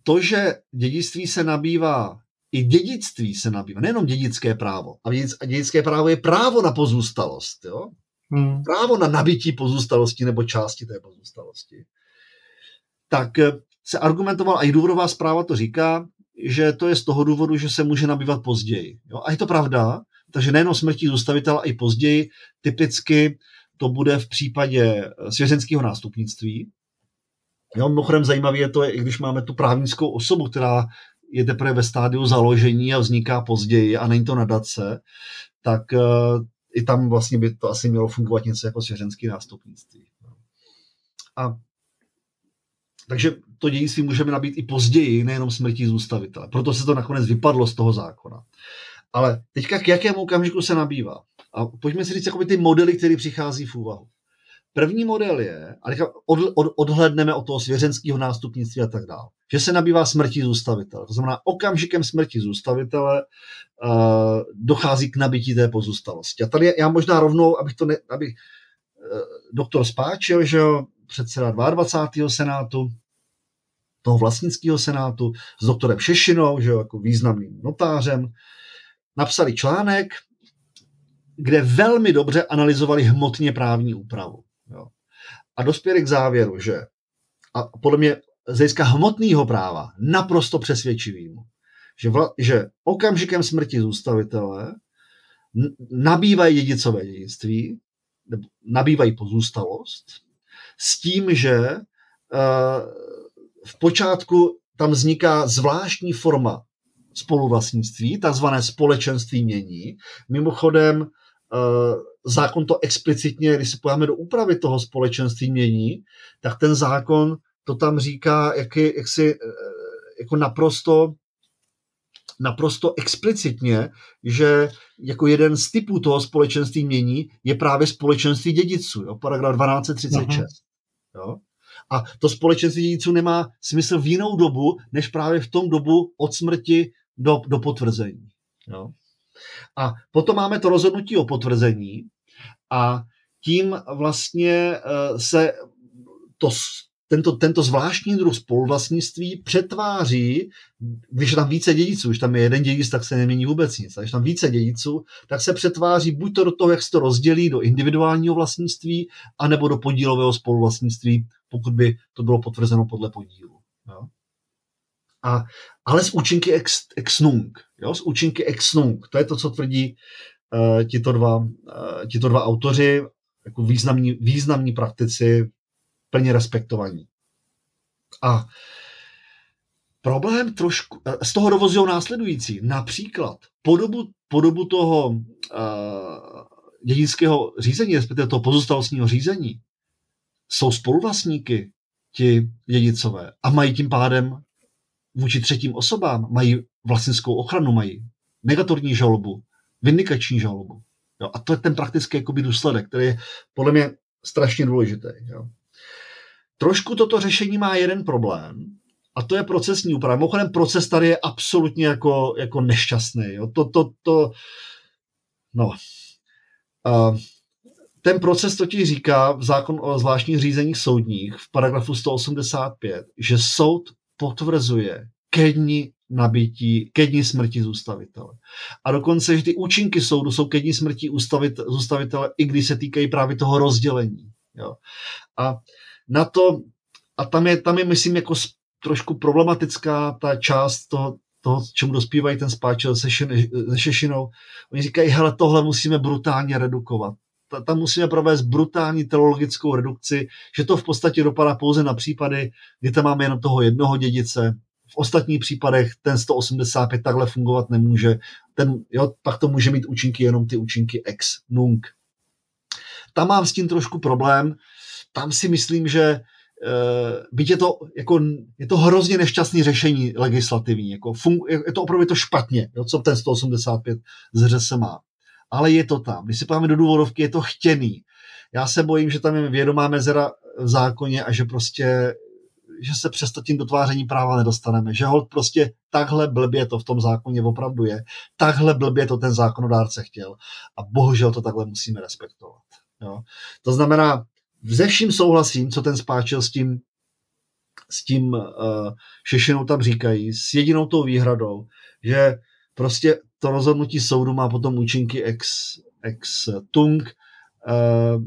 A: to, že dědictví se nabývá, i dědictví se nabývá, nejenom dědické právo. A dědické právo je právo na pozůstalost. Jo? Hmm. Právo na nabití pozůstalosti nebo části té pozůstalosti. Tak eh, se argumentoval, a i důvodová zpráva to říká, že to je z toho důvodu, že se může nabývat později. Jo? A je to pravda, takže nejenom smrtí zůstavitele, a i později. Typicky to bude v případě eh, svěřenského nástupnictví. Jo, mimochodem zajímavé je to, i když máme tu právnickou osobu, která je teprve ve stádiu založení a vzniká později a není to nadace, tak uh, i tam vlastně by to asi mělo fungovat něco jako svěřenský nástupnictví. A takže to dějství můžeme nabít i později, nejenom smrtí zůstavitele. Proto se to nakonec vypadlo z toho zákona. Ale teďka k jakému okamžiku se nabývá? A pojďme si říct jakoby ty modely, které přichází v úvahu. První model je, a od, od, odhledneme od toho svěřenského nástupnictví a tak dále, že se nabývá smrtí zůstavitele. To znamená, okamžikem smrti zůstavitele uh, dochází k nabití té pozůstalosti. A tady já možná rovnou, abych to ne, abych doktor Spáčil, že jo, předseda 22. senátu, toho vlastnického senátu, s doktorem Šešinou, že jo, jako významným notářem, napsali článek, kde velmi dobře analyzovali hmotně právní úpravu. Jo. A dospěli k závěru, že a podle mě z hlediska hmotného práva naprosto přesvědčivým, že, vla, že okamžikem smrti zůstavitele nabývají dědicové dědictví, nabývají pozůstalost, s tím, že uh, v počátku tam vzniká zvláštní forma spoluvlastnictví, takzvané společenství mění. Mimochodem, uh, zákon to explicitně, když se pojáme do úpravy toho společenství mění, tak ten zákon to tam říká, jak, si, uh, jako naprosto naprosto explicitně, že jako jeden z typů toho společenství mění je právě společenství dědiců, jo, paragraf 1236. Uh-huh. Jo? A to společenství dědiců nemá smysl v jinou dobu, než právě v tom dobu od smrti do, do potvrzení. Jo? A potom máme to rozhodnutí o potvrzení a tím vlastně eh, se to, tento, tento zvláštní druh spoluvlastnictví přetváří, když je tam více dědiců, když tam je jeden dědic, tak se nemění vůbec nic. A když tam více dědiců, tak se přetváří buď to do toho, jak se to rozdělí do individuálního vlastnictví, anebo do podílového spoluvlastnictví, pokud by to bylo potvrzeno podle podílu. Jo? A, ale z účinky ex, ex nunc. Jo? Z účinky ex nunc. To je to, co tvrdí uh, tito, dva, uh, tito dva autoři, jako významní, významní praktici plně respektovaní. A problém trošku, z toho dovozují následující. Například po dobu, po dobu toho uh, dědického řízení, respektive toho pozůstalostního řízení, jsou spoluvlastníky ti dědicové a mají tím pádem vůči třetím osobám, mají vlastnickou ochranu, mají negatorní žalobu, vindikační žalobu. Jo, a to je ten praktický jakoby, důsledek, který je podle mě strašně důležitý. Jo. Trošku toto řešení má jeden problém, a to je procesní úprava. Mimochodem, proces tady je absolutně jako, jako nešťastný. Jo. To, to, to, no. Uh, ten proces totiž říká v zákon o zvláštních řízeních soudních v paragrafu 185, že soud potvrzuje ke dni nabití, ke dni smrti zůstavitele. A dokonce, že ty účinky soudu jsou ke dni smrti zůstavitele, i když se týkají právě toho rozdělení. Jo. A na to, a tam je, tam je myslím, jako trošku problematická ta část toho, toho čemu dospívají ten spáčel se, šin, se Šešinou. Oni říkají, hele, tohle musíme brutálně redukovat. Tam musíme provést brutální teologickou redukci, že to v podstatě dopadá pouze na případy, kdy tam máme jenom toho jednoho dědice. V ostatních případech ten 185 takhle fungovat nemůže. Ten, jo, pak to může mít účinky jenom ty účinky ex nunc. Tam mám s tím trošku problém, tam si myslím, že Uh, byť je to, jako, je to hrozně nešťastný řešení legislativní. Jako fun, je to opravdu to špatně, jo, co ten 185 z se má. Ale je to tam. Když si podíváme do důvodovky, je to chtěný. Já se bojím, že tam je vědomá mezera v zákoně a že prostě že se přesto tím dotváření práva nedostaneme. Že hold prostě takhle blbě to v tom zákoně opravdu je. Takhle blbě to ten zákonodárce chtěl. A bohužel to takhle musíme respektovat. Jo. To znamená, ze vším souhlasím, co ten spáčil s tím, s tím uh, Šešinou tam říkají, s jedinou tou výhradou, že prostě to rozhodnutí soudu má potom účinky ex, ex tung, uh,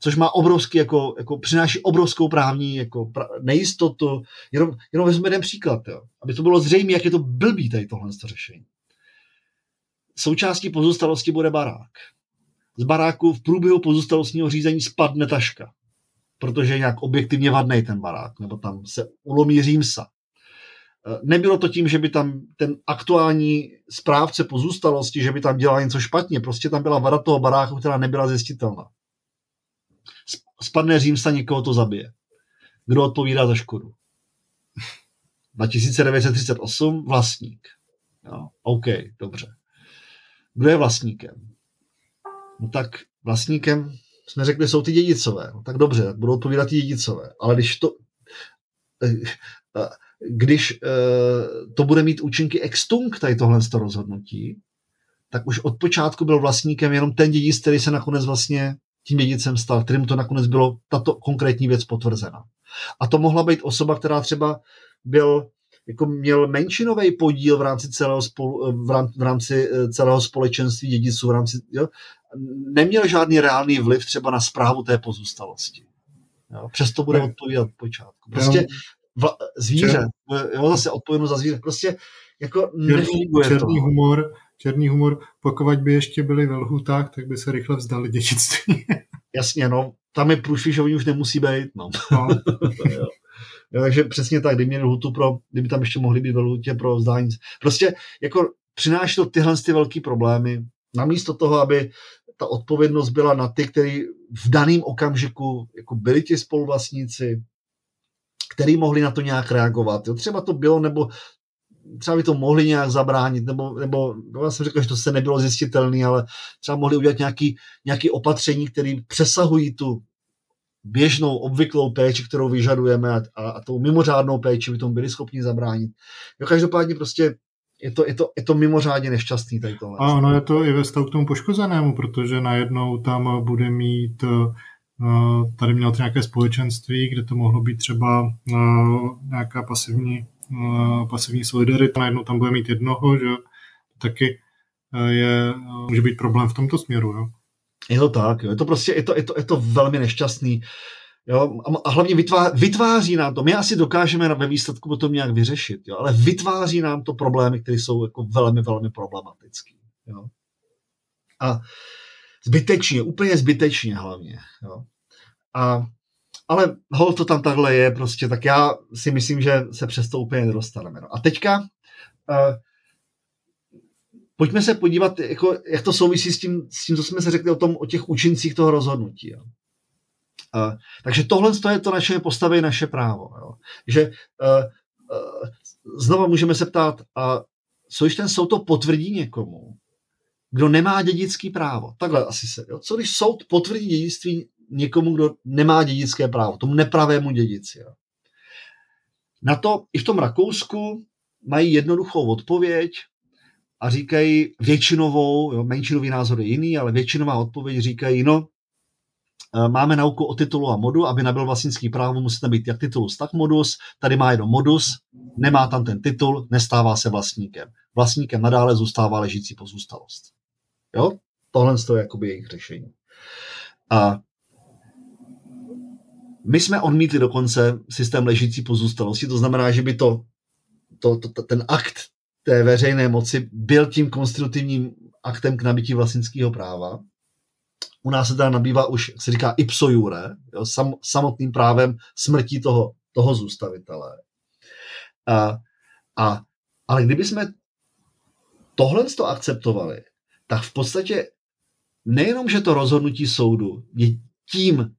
A: což má obrovský, jako, jako přináší obrovskou právní jako pra, nejistotu. Jenom, jenom vezmu jeden příklad, jo, aby to bylo zřejmé, jak je to blbý tady tohle řešení. Součástí pozůstalosti bude barák. Z baráku v průběhu pozůstalostního řízení spadne taška, protože nějak objektivně vadný ten barák, nebo tam se ulomí římsa. E, nebylo to tím, že by tam ten aktuální správce pozůstalosti, že by tam dělal něco špatně, prostě tam byla vada toho baráku, která nebyla zjistitelná spadne Římsa, někoho to zabije. Kdo odpovídá za škodu? 1938 vlastník. Jo, OK, dobře. Kdo je vlastníkem? No tak vlastníkem jsme řekli, jsou ty dědicové. No tak dobře, tak budou odpovídat ty dědicové. Ale když to, eh, eh, když eh, to bude mít účinky extung, tady tohle rozhodnutí, tak už od počátku byl vlastníkem jenom ten dědic, který se nakonec vlastně tím dědicem stal, kterým to nakonec bylo tato konkrétní věc potvrzena. A to mohla být osoba, která třeba byl jako měl menšinový podíl v rámci celého, spolu, v rámci eh, celého společenství dědiců, v rámci, jo, neměl žádný reálný vliv třeba na zprávu té pozůstalosti. Jo, přesto bude odpovídat od počátku. Prostě vla, zvíře, jo, zase odpovědnost za zvíře, prostě jako černý, nefunguje
B: černý to. humor černý humor, pokud by ještě byli ve lhutách, tak by se rychle vzdali dědictví.
A: Jasně, no, tam je průšvih, že oni už nemusí být, no. no. jo. Jo, takže přesně tak, kdyby měli lhutu pro, kdyby tam ještě mohli být ve lhutě pro vzdání. Prostě jako přináší to tyhle ty velké problémy, namísto toho, aby ta odpovědnost byla na ty, kteří v daném okamžiku jako byli ti spoluvlastníci, který mohli na to nějak reagovat. Jo, třeba to bylo, nebo třeba by to mohli nějak zabránit, nebo, nebo no já jsem řekl, že to se nebylo zjistitelné, ale třeba mohli udělat nějaký, nějaký opatření, které přesahují tu běžnou, obvyklou péči, kterou vyžadujeme a, a, a tou mimořádnou péči by tomu byli schopni zabránit. Jo, každopádně prostě je to, je to, je to mimořádně nešťastný tady tohle.
B: A ono je to i ve stavu k tomu poškozenému, protože najednou tam bude mít eh, tady měl to nějaké společenství, kde to mohlo být třeba eh, nějaká pasivní Eh, pasivní solidarita, najednou tam bude mít jednoho, že taky je, může být problém v tomto směru. Jo?
A: Je to tak, jo. je to prostě, je to, je to, je to velmi nešťastný. Jo? A hlavně vytváří, vytváří nám to, my asi dokážeme ve výsledku potom nějak vyřešit, jo? ale vytváří nám to problémy, které jsou jako velmi, velmi problematické. Jo? A zbytečně, úplně zbytečně hlavně. Jo? A ale hol to tam takhle je prostě, tak já si myslím, že se přes to úplně nedostaneme. No. A teďka uh, pojďme se podívat, jako, jak to souvisí s tím, s tím, co jsme se řekli o, tom, o těch účincích toho rozhodnutí. Jo. Uh, takže tohle je to naše postavy, naše právo. Jo. Že uh, uh, znova můžeme se ptát, a co když ten soud to potvrdí někomu, kdo nemá dědický právo? Takhle asi se. Jo. Co když soud potvrdí dědictví někomu, kdo nemá dědické právo, tomu nepravému dědici. Jo. Na to i v tom Rakousku mají jednoduchou odpověď a říkají většinovou, jo, menšinový názor je jiný, ale většinová odpověď říkají, no, máme nauku o titulu a modu, aby nabyl vlastnický právo, musí tam být jak titulus, tak modus, tady má jenom modus, nemá tam ten titul, nestává se vlastníkem. Vlastníkem nadále zůstává ležící pozůstalost. Jo? Tohle je jakoby jejich řešení. A my jsme odmítli dokonce systém ležící pozůstalosti, to znamená, že by to, to, to, ten akt té veřejné moci byl tím konstitutivním aktem k nabití vlastnického práva. U nás se teda nabývá už, jak se říká, ipso jure, jo, sam, samotným právem smrti toho, toho zůstavitele. A, a, ale kdyby jsme tohle to akceptovali, tak v podstatě nejenom, že to rozhodnutí soudu je tím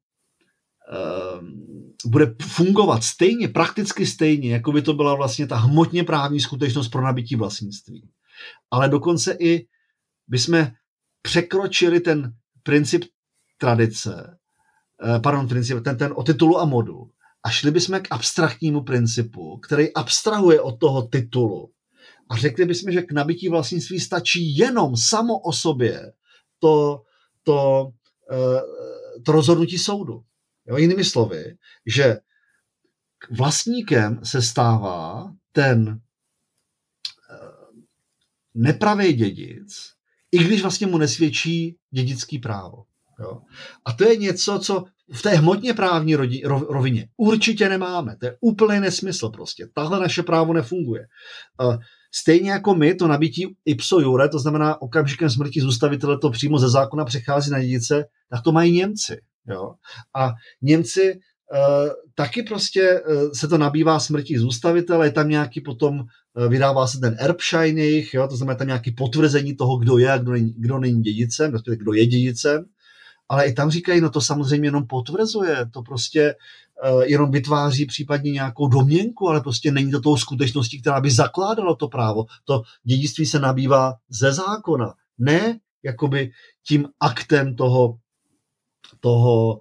A: Ehm, bude fungovat stejně, prakticky stejně, jako by to byla vlastně ta hmotně právní skutečnost pro nabití vlastnictví. Ale dokonce i bychom překročili ten princip tradice, eh, pardon, princip, ten, ten o titulu a modu a šli bychom k abstraktnímu principu, který abstrahuje od toho titulu a řekli bychom, že k nabití vlastnictví stačí jenom samo o sobě to, to, eh, to rozhodnutí soudu. Jo, jinými slovy, že vlastníkem se stává ten eh, nepravý dědic, i když vlastně mu nesvědčí dědický právo. Jo? A to je něco, co v té hmotně právní rovině určitě nemáme. To je úplný nesmysl prostě. Tahle naše právo nefunguje. Stejně jako my, to nabití ipso jure, to znamená okamžikem smrti zůstavitele to přímo ze zákona přechází na dědice, tak to mají Němci. Jo? A Němci taky prostě uh, se to nabývá smrtí zůstavitele, je tam nějaký potom, uh, vydává se ten Erbschein jejich, jo, to znamená tam nějaký potvrzení toho, kdo je a kdo není, kdo není dědicem, respektive kdo je dědicem, ale i tam říkají, no to samozřejmě jenom potvrzuje, to prostě jenom vytváří případně nějakou domněnku, ale prostě není to tou skutečností, která by zakládala to právo. To dědictví se nabývá ze zákona, ne jakoby tím aktem toho, toho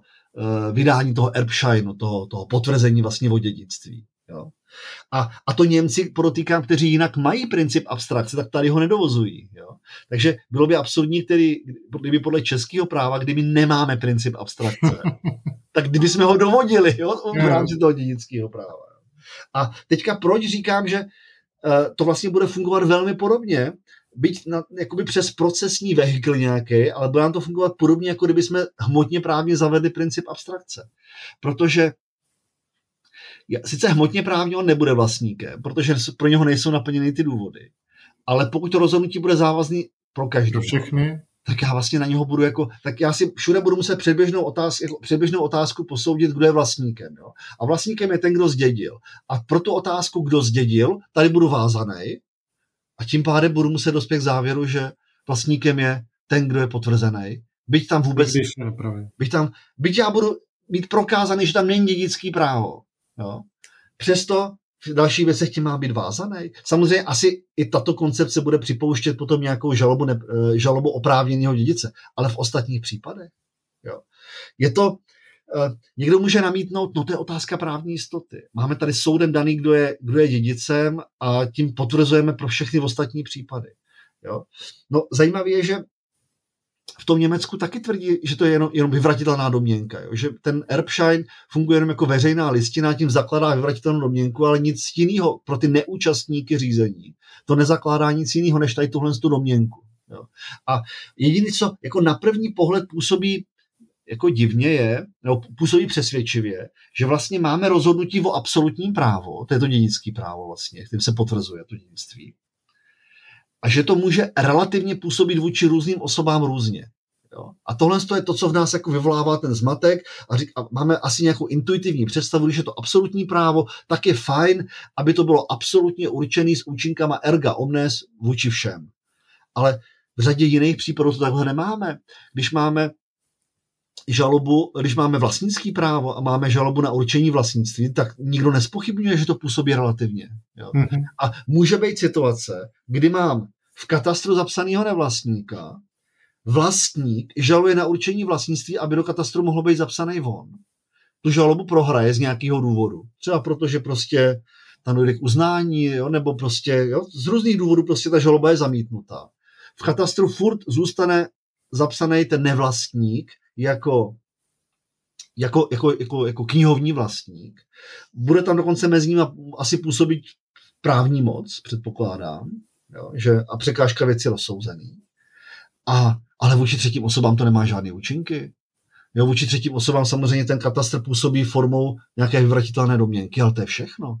A: vydání toho Erbscheinu, toho, toho potvrzení vlastně o dědictví. Jo. A, a to Němci, podotýkám, kteří jinak mají princip abstrakce, tak tady ho nedovozují. Jo? Takže bylo by absurdní, který, kdyby podle českého práva, kdyby nemáme princip abstrakce, tak kdyby jsme ho dovodili jo? v rámci toho dědického práva. A teďka proč říkám, že uh, to vlastně bude fungovat velmi podobně, byť na, jakoby přes procesní vehikl nějaký, ale bude nám to fungovat podobně, jako kdyby jsme hmotně právně zavedli princip abstrakce. Protože sice hmotně právně on nebude vlastníkem, protože pro něho nejsou naplněny ty důvody, ale pokud to rozhodnutí bude závazný pro každý, pro
B: všechny,
A: tak já vlastně na něho budu jako, tak já si všude budu muset předběžnou, otázku, jako předběžnou otázku posoudit, kdo je vlastníkem. Jo? A vlastníkem je ten, kdo zdědil. A pro tu otázku, kdo zdědil, tady budu vázaný a tím pádem budu muset dospět k závěru, že vlastníkem je ten, kdo je potvrzený. Byť tam vůbec... Byť, tam, byť já budu mít prokázaný, že tam není dědický právo. Jo? Přesto v dalších věcech tím má být vázaný. Samozřejmě asi i tato koncepce bude připouštět potom nějakou žalobu, ne, eh, žalobu oprávněného dědice, ale v ostatních případech. Jo. Je to, někdo může namítnout, no to je otázka právní jistoty. Máme tady soudem daný, kdo je, kdo je dědicem a tím potvrzujeme pro všechny ostatní případy. Jo. No zajímavé je, že v tom Německu taky tvrdí, že to je jenom, jenom vyvratitelná domněnka. Jo? Že ten Erbschein funguje jenom jako veřejná listina, tím zakládá vyvratitelnou domněnku, ale nic jiného pro ty neúčastníky řízení. To nezakládá nic jiného, než tady tuhle tu domněnku. Jo? A jediné, co jako na první pohled působí jako divně je, nebo působí přesvědčivě, že vlastně máme rozhodnutí o absolutním právo, to je to dědické právo vlastně, kterým se potvrzuje to dědictví a že to může relativně působit vůči různým osobám různě. Jo? A tohle je to, co v nás jako vyvolává ten zmatek a, řík, a máme asi nějakou intuitivní představu, když je to absolutní právo, tak je fajn, aby to bylo absolutně určený s účinkama erga omnes vůči všem. Ale v řadě jiných případů to takhle nemáme. Když máme žalobu, když máme vlastnický právo a máme žalobu na určení vlastnictví, tak nikdo nespochybňuje, že to působí relativně. Jo. Mm-hmm. A může být situace, kdy mám v katastru zapsaného nevlastníka, vlastník žaluje na určení vlastnictví, aby do katastru mohlo být zapsaný on. Tu žalobu prohraje z nějakého důvodu. Třeba proto, že prostě tam dojde k uznání, jo, nebo prostě jo, z různých důvodů prostě ta žaloba je zamítnutá. V katastru furt zůstane zapsaný ten nevlastník jako, jako, jako, jako, jako knihovní vlastník. Bude tam dokonce mezi nimi asi působit právní moc, předpokládám, jo, že, a překážka věci rozsouzený. A, ale vůči třetím osobám to nemá žádné účinky. Jo, vůči třetím osobám samozřejmě ten katastr působí formou nějaké vyvratitelné domněnky, ale to je všechno.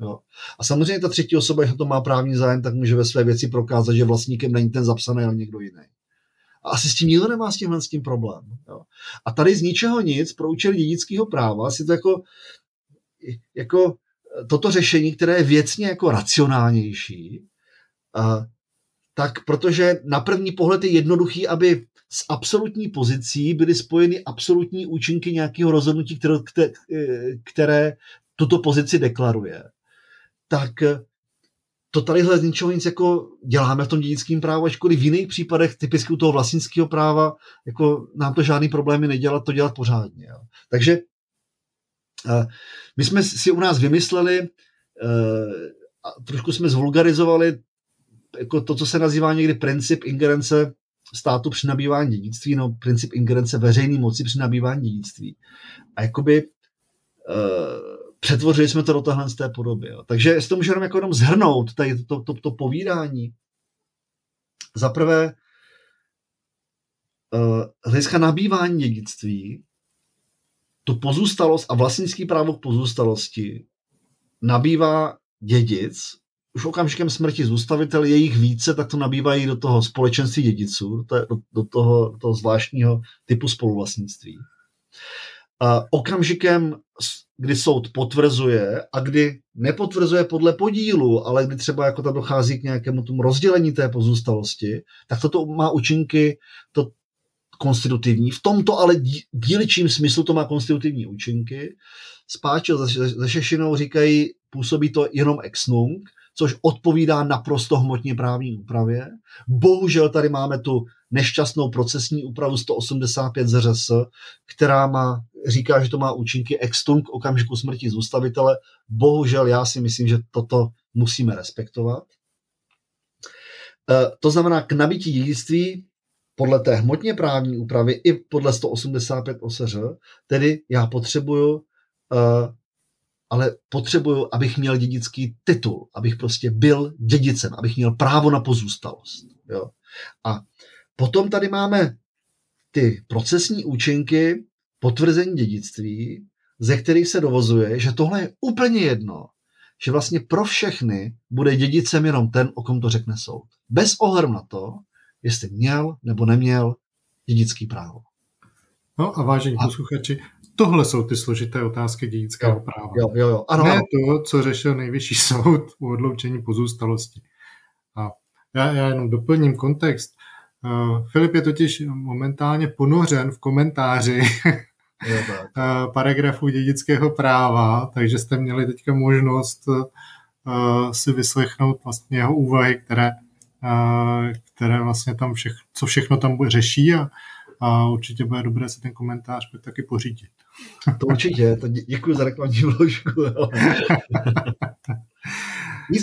A: Jo. A samozřejmě ta třetí osoba, když to má právní zájem, tak může ve své věci prokázat, že vlastníkem není ten zapsaný, ale někdo jiný. A asi s tím nikdo nemá s tímhle s tím problém. Jo. A tady z ničeho nic pro účely dědického práva si to jako, jako toto řešení, které je věcně jako racionálnější, a, tak protože na první pohled je jednoduchý, aby s absolutní pozicí byly spojeny absolutní účinky nějakého rozhodnutí, které, které tuto pozici deklaruje. Tak to tadyhle z ničeho nic jako děláme v tom dědickém právu, ačkoliv v jiných případech, typicky u toho vlastnického práva, jako nám to žádný problémy nedělat, to dělat pořádně. Jo. Takže My jsme si u nás vymysleli, a trošku jsme zvulgarizovali jako to, co se nazývá někdy princip ingerence státu při nabývání dědictví, no princip ingerence veřejné moci při nabývání dědictví. A jakoby uh, přetvořili jsme to do tohle z té podoby. Jo. Takže jestli to můžeme jako jenom zhrnout, tady to, to, to povídání. Za prvé, uh, hlediska nabývání dědictví, tu pozůstalost a vlastnický právo k pozůstalosti nabývá dědic, už okamžikem smrti zůstavitel, je jich více, tak to nabývají do toho společenství dědiců, do, do, toho, do toho zvláštního typu spoluvlastnictví. A okamžikem, kdy soud potvrzuje a kdy nepotvrzuje podle podílu, ale kdy třeba jako tam dochází k nějakému tomu rozdělení té pozůstalosti, tak toto má účinky to konstitutivní. V tomto ale dílčím smyslu to má konstitutivní účinky. Spáčil se Šešinou říkají, působí to jenom ex nunc, což odpovídá naprosto hmotně právní úpravě. Bohužel tady máme tu nešťastnou procesní úpravu 185 ZRS, která má, říká, že to má účinky ex tunc okamžiku smrti zůstavitele. Bohužel já si myslím, že toto musíme respektovat. E, to znamená, k nabití dědictví podle té hmotně právní úpravy i podle 185 OSŘ, tedy já potřebuju e, ale potřebuju, abych měl dědický titul, abych prostě byl dědicem, abych měl právo na pozůstalost. Jo. A potom tady máme ty procesní účinky potvrzení dědictví, ze kterých se dovozuje, že tohle je úplně jedno, že vlastně pro všechny bude dědicem jenom ten, o kom to řekne soud. Bez ohledu na to, jestli měl nebo neměl dědický právo.
B: No a vážení a... posluchači, tohle jsou ty složité otázky dědického jo, práva.
A: Jo, jo, jo. Ano,
B: ne
A: ano.
B: to, co řešil nejvyšší soud u odloučení pozůstalosti. A já, já jenom doplním kontext. Uh, Filip je totiž momentálně ponořen v komentáři paragrafu dědického práva, takže jste měli teďka možnost uh, si vyslechnout vlastně jeho úvahy, které, uh, které vlastně tam všech, co všechno tam řeší a, a určitě bude dobré si ten komentář taky pořídit.
A: To určitě, to děkuji za reklamní vložku.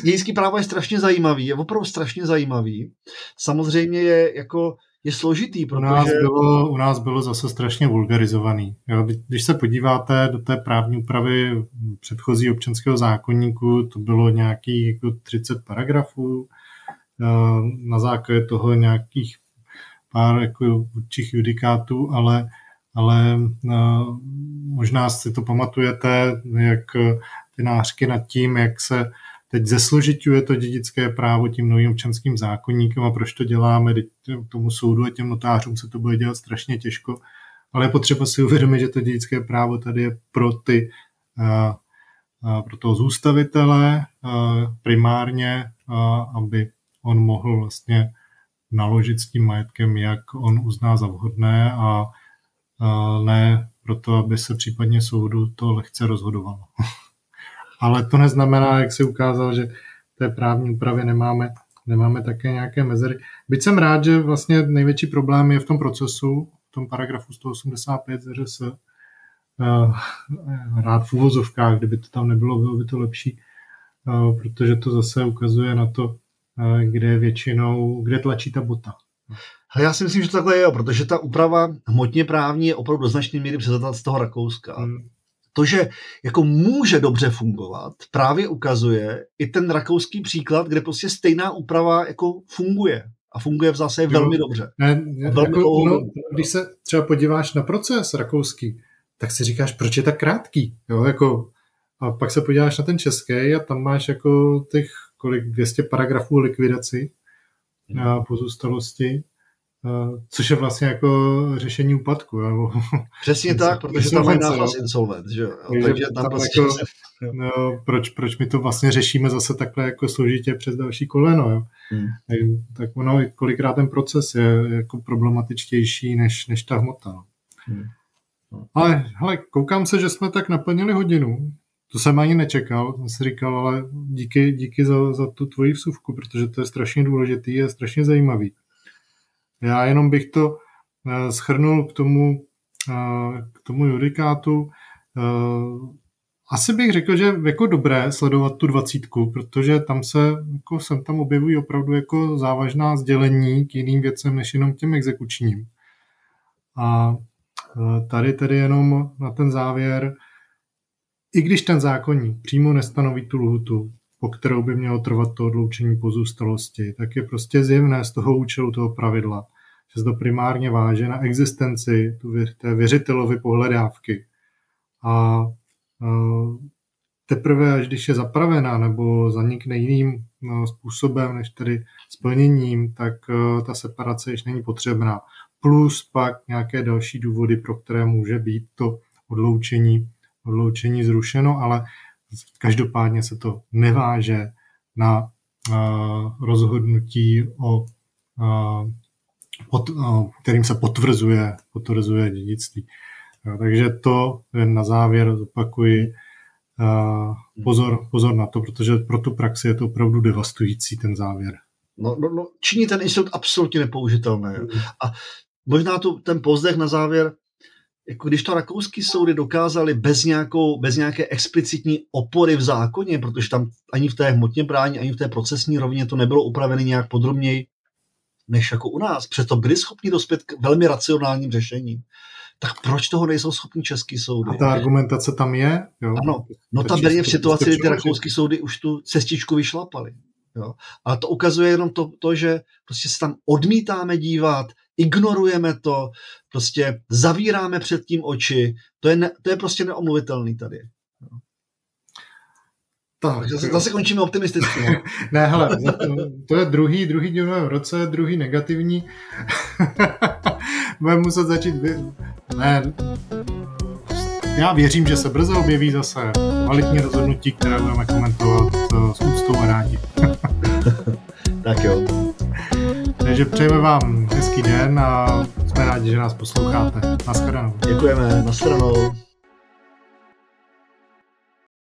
A: Dějský právo je strašně zajímavý, je opravdu strašně zajímavý. Samozřejmě je jako je složitý, protože...
B: U nás bylo, u nás bylo zase strašně vulgarizovaný. Jo, když se podíváte do té právní úpravy předchozí občanského zákonníku, to bylo nějakých jako 30 paragrafů, na základě toho nějakých pár jako určitých judikátů, ale ale uh, možná si to pamatujete, jak eh, ty nářky nad tím, jak se teď zesložituje to dědické právo tím novým občanským zákonníkem a proč to děláme, teď tomu soudu a těm notářům se to bude dělat strašně těžko, ale je potřeba si uvědomit, že to dědické právo tady je pro ty uh, uh, pro toho zůstavitele primárně, aby on mohl vlastně naložit s tím majetkem, jak on uzná za vhodné a ne proto, aby se případně soudu to lehce rozhodovalo. Ale to neznamená, jak se ukázalo, že té právní úpravě nemáme, nemáme také nějaké mezery. Byť jsem rád, že vlastně největší problém je v tom procesu, v tom paragrafu 185 RS, rád v úvozovkách, kdyby to tam nebylo, bylo by to lepší, protože to zase ukazuje na to, kde je většinou, kde tlačí ta bota.
A: Já si myslím, že to takhle je, protože ta úprava hmotně právní je opravdu do značné míry převzata z toho Rakouska. Hmm. To, že jako může dobře fungovat, právě ukazuje i ten rakouský příklad, kde prostě stejná úprava jako funguje. A funguje v zase velmi dobře.
B: Ne, ne, velmi jako, no, když se třeba podíváš na proces rakouský, tak si říkáš, proč je tak krátký. Jo, jako, a pak se podíváš na ten český a tam máš jako těch kolik 200 paragrafů likvidaci hmm. pozůstalosti Eh, což je vlastně jako řešení úpadku. Nebo
A: Přesně tak, protože tam je náhlas insolvent. Že? Takže, Takže tam, tam prostě jako,
B: no, proč, proč my to vlastně řešíme zase takhle jako složitě přes další koleno. Jo? Hmm. Tak ono kolikrát ten proces je jako problematičtější než, než ta hmota. No. Hmm. Ale hele, koukám se, že jsme tak naplnili hodinu. To jsem ani nečekal, jsem si říkal, ale díky, díky za, za tu tvoji vsuvku, protože to je strašně důležitý a strašně zajímavý. Já jenom bych to eh, schrnul k tomu, eh, k tomu judikátu. Eh, asi bych řekl, že jako dobré sledovat tu dvacítku, protože tam se, jako sem tam objevují opravdu jako závažná sdělení k jiným věcem, než jenom těm exekučním. A tady tedy jenom na ten závěr, i když ten zákonník přímo nestanoví tu lhutu, po kterou by mělo trvat to odloučení pozůstalosti, tak je prostě zjevné z toho účelu toho pravidla, že se to primárně váže na existenci té věřitelovy pohledávky. A teprve až když je zapravená nebo zanikne jiným no, způsobem než tedy splněním, tak e, ta separace již není potřebná. Plus pak nějaké další důvody, pro které může být to odloučení, odloučení zrušeno, ale každopádně se to neváže na rozhodnutí, o, pod, uh, kterým se potvrzuje, potvrzuje dědictví. Takže to jen na závěr zopakuji. Pozor, pozor na to, protože pro tu praxi je to opravdu devastující ten závěr.
A: No, no, no činí ten institut absolutně nepoužitelný. Mm. A možná tu, ten pozdech na závěr, jako když to rakouský soudy dokázali bez, nějakou, bez nějaké explicitní opory v zákoně, protože tam ani v té hmotně brání, ani v té procesní rovině to nebylo upravené nějak podrobněji, než jako u nás. Přesto byli schopni dospět k velmi racionálním řešením tak proč toho nejsou schopni český soudy?
B: A ta argumentace tam je? Jo?
A: Ano, no tam byli v situaci, kdy ty rakouské soudy už tu cestičku vyšlapali. Jo? Ale to ukazuje jenom to, to, že prostě se tam odmítáme dívat, ignorujeme to, prostě zavíráme před tím oči. To je, ne, to je prostě neomluvitelný tady. Tak, zase, zase končíme optimisticky.
B: Ne, ne hele, to je druhý, druhý díl v roce, druhý negativní. Budeme muset začít... Ne, já věřím, že se brzo objeví zase kvalitní rozhodnutí, které budeme komentovat eh, s úctou a rádi.
A: tak jo.
B: Takže přejeme vám hezký den a jsme rádi, že nás posloucháte. Naschledanou.
A: Děkujeme, naschledanou.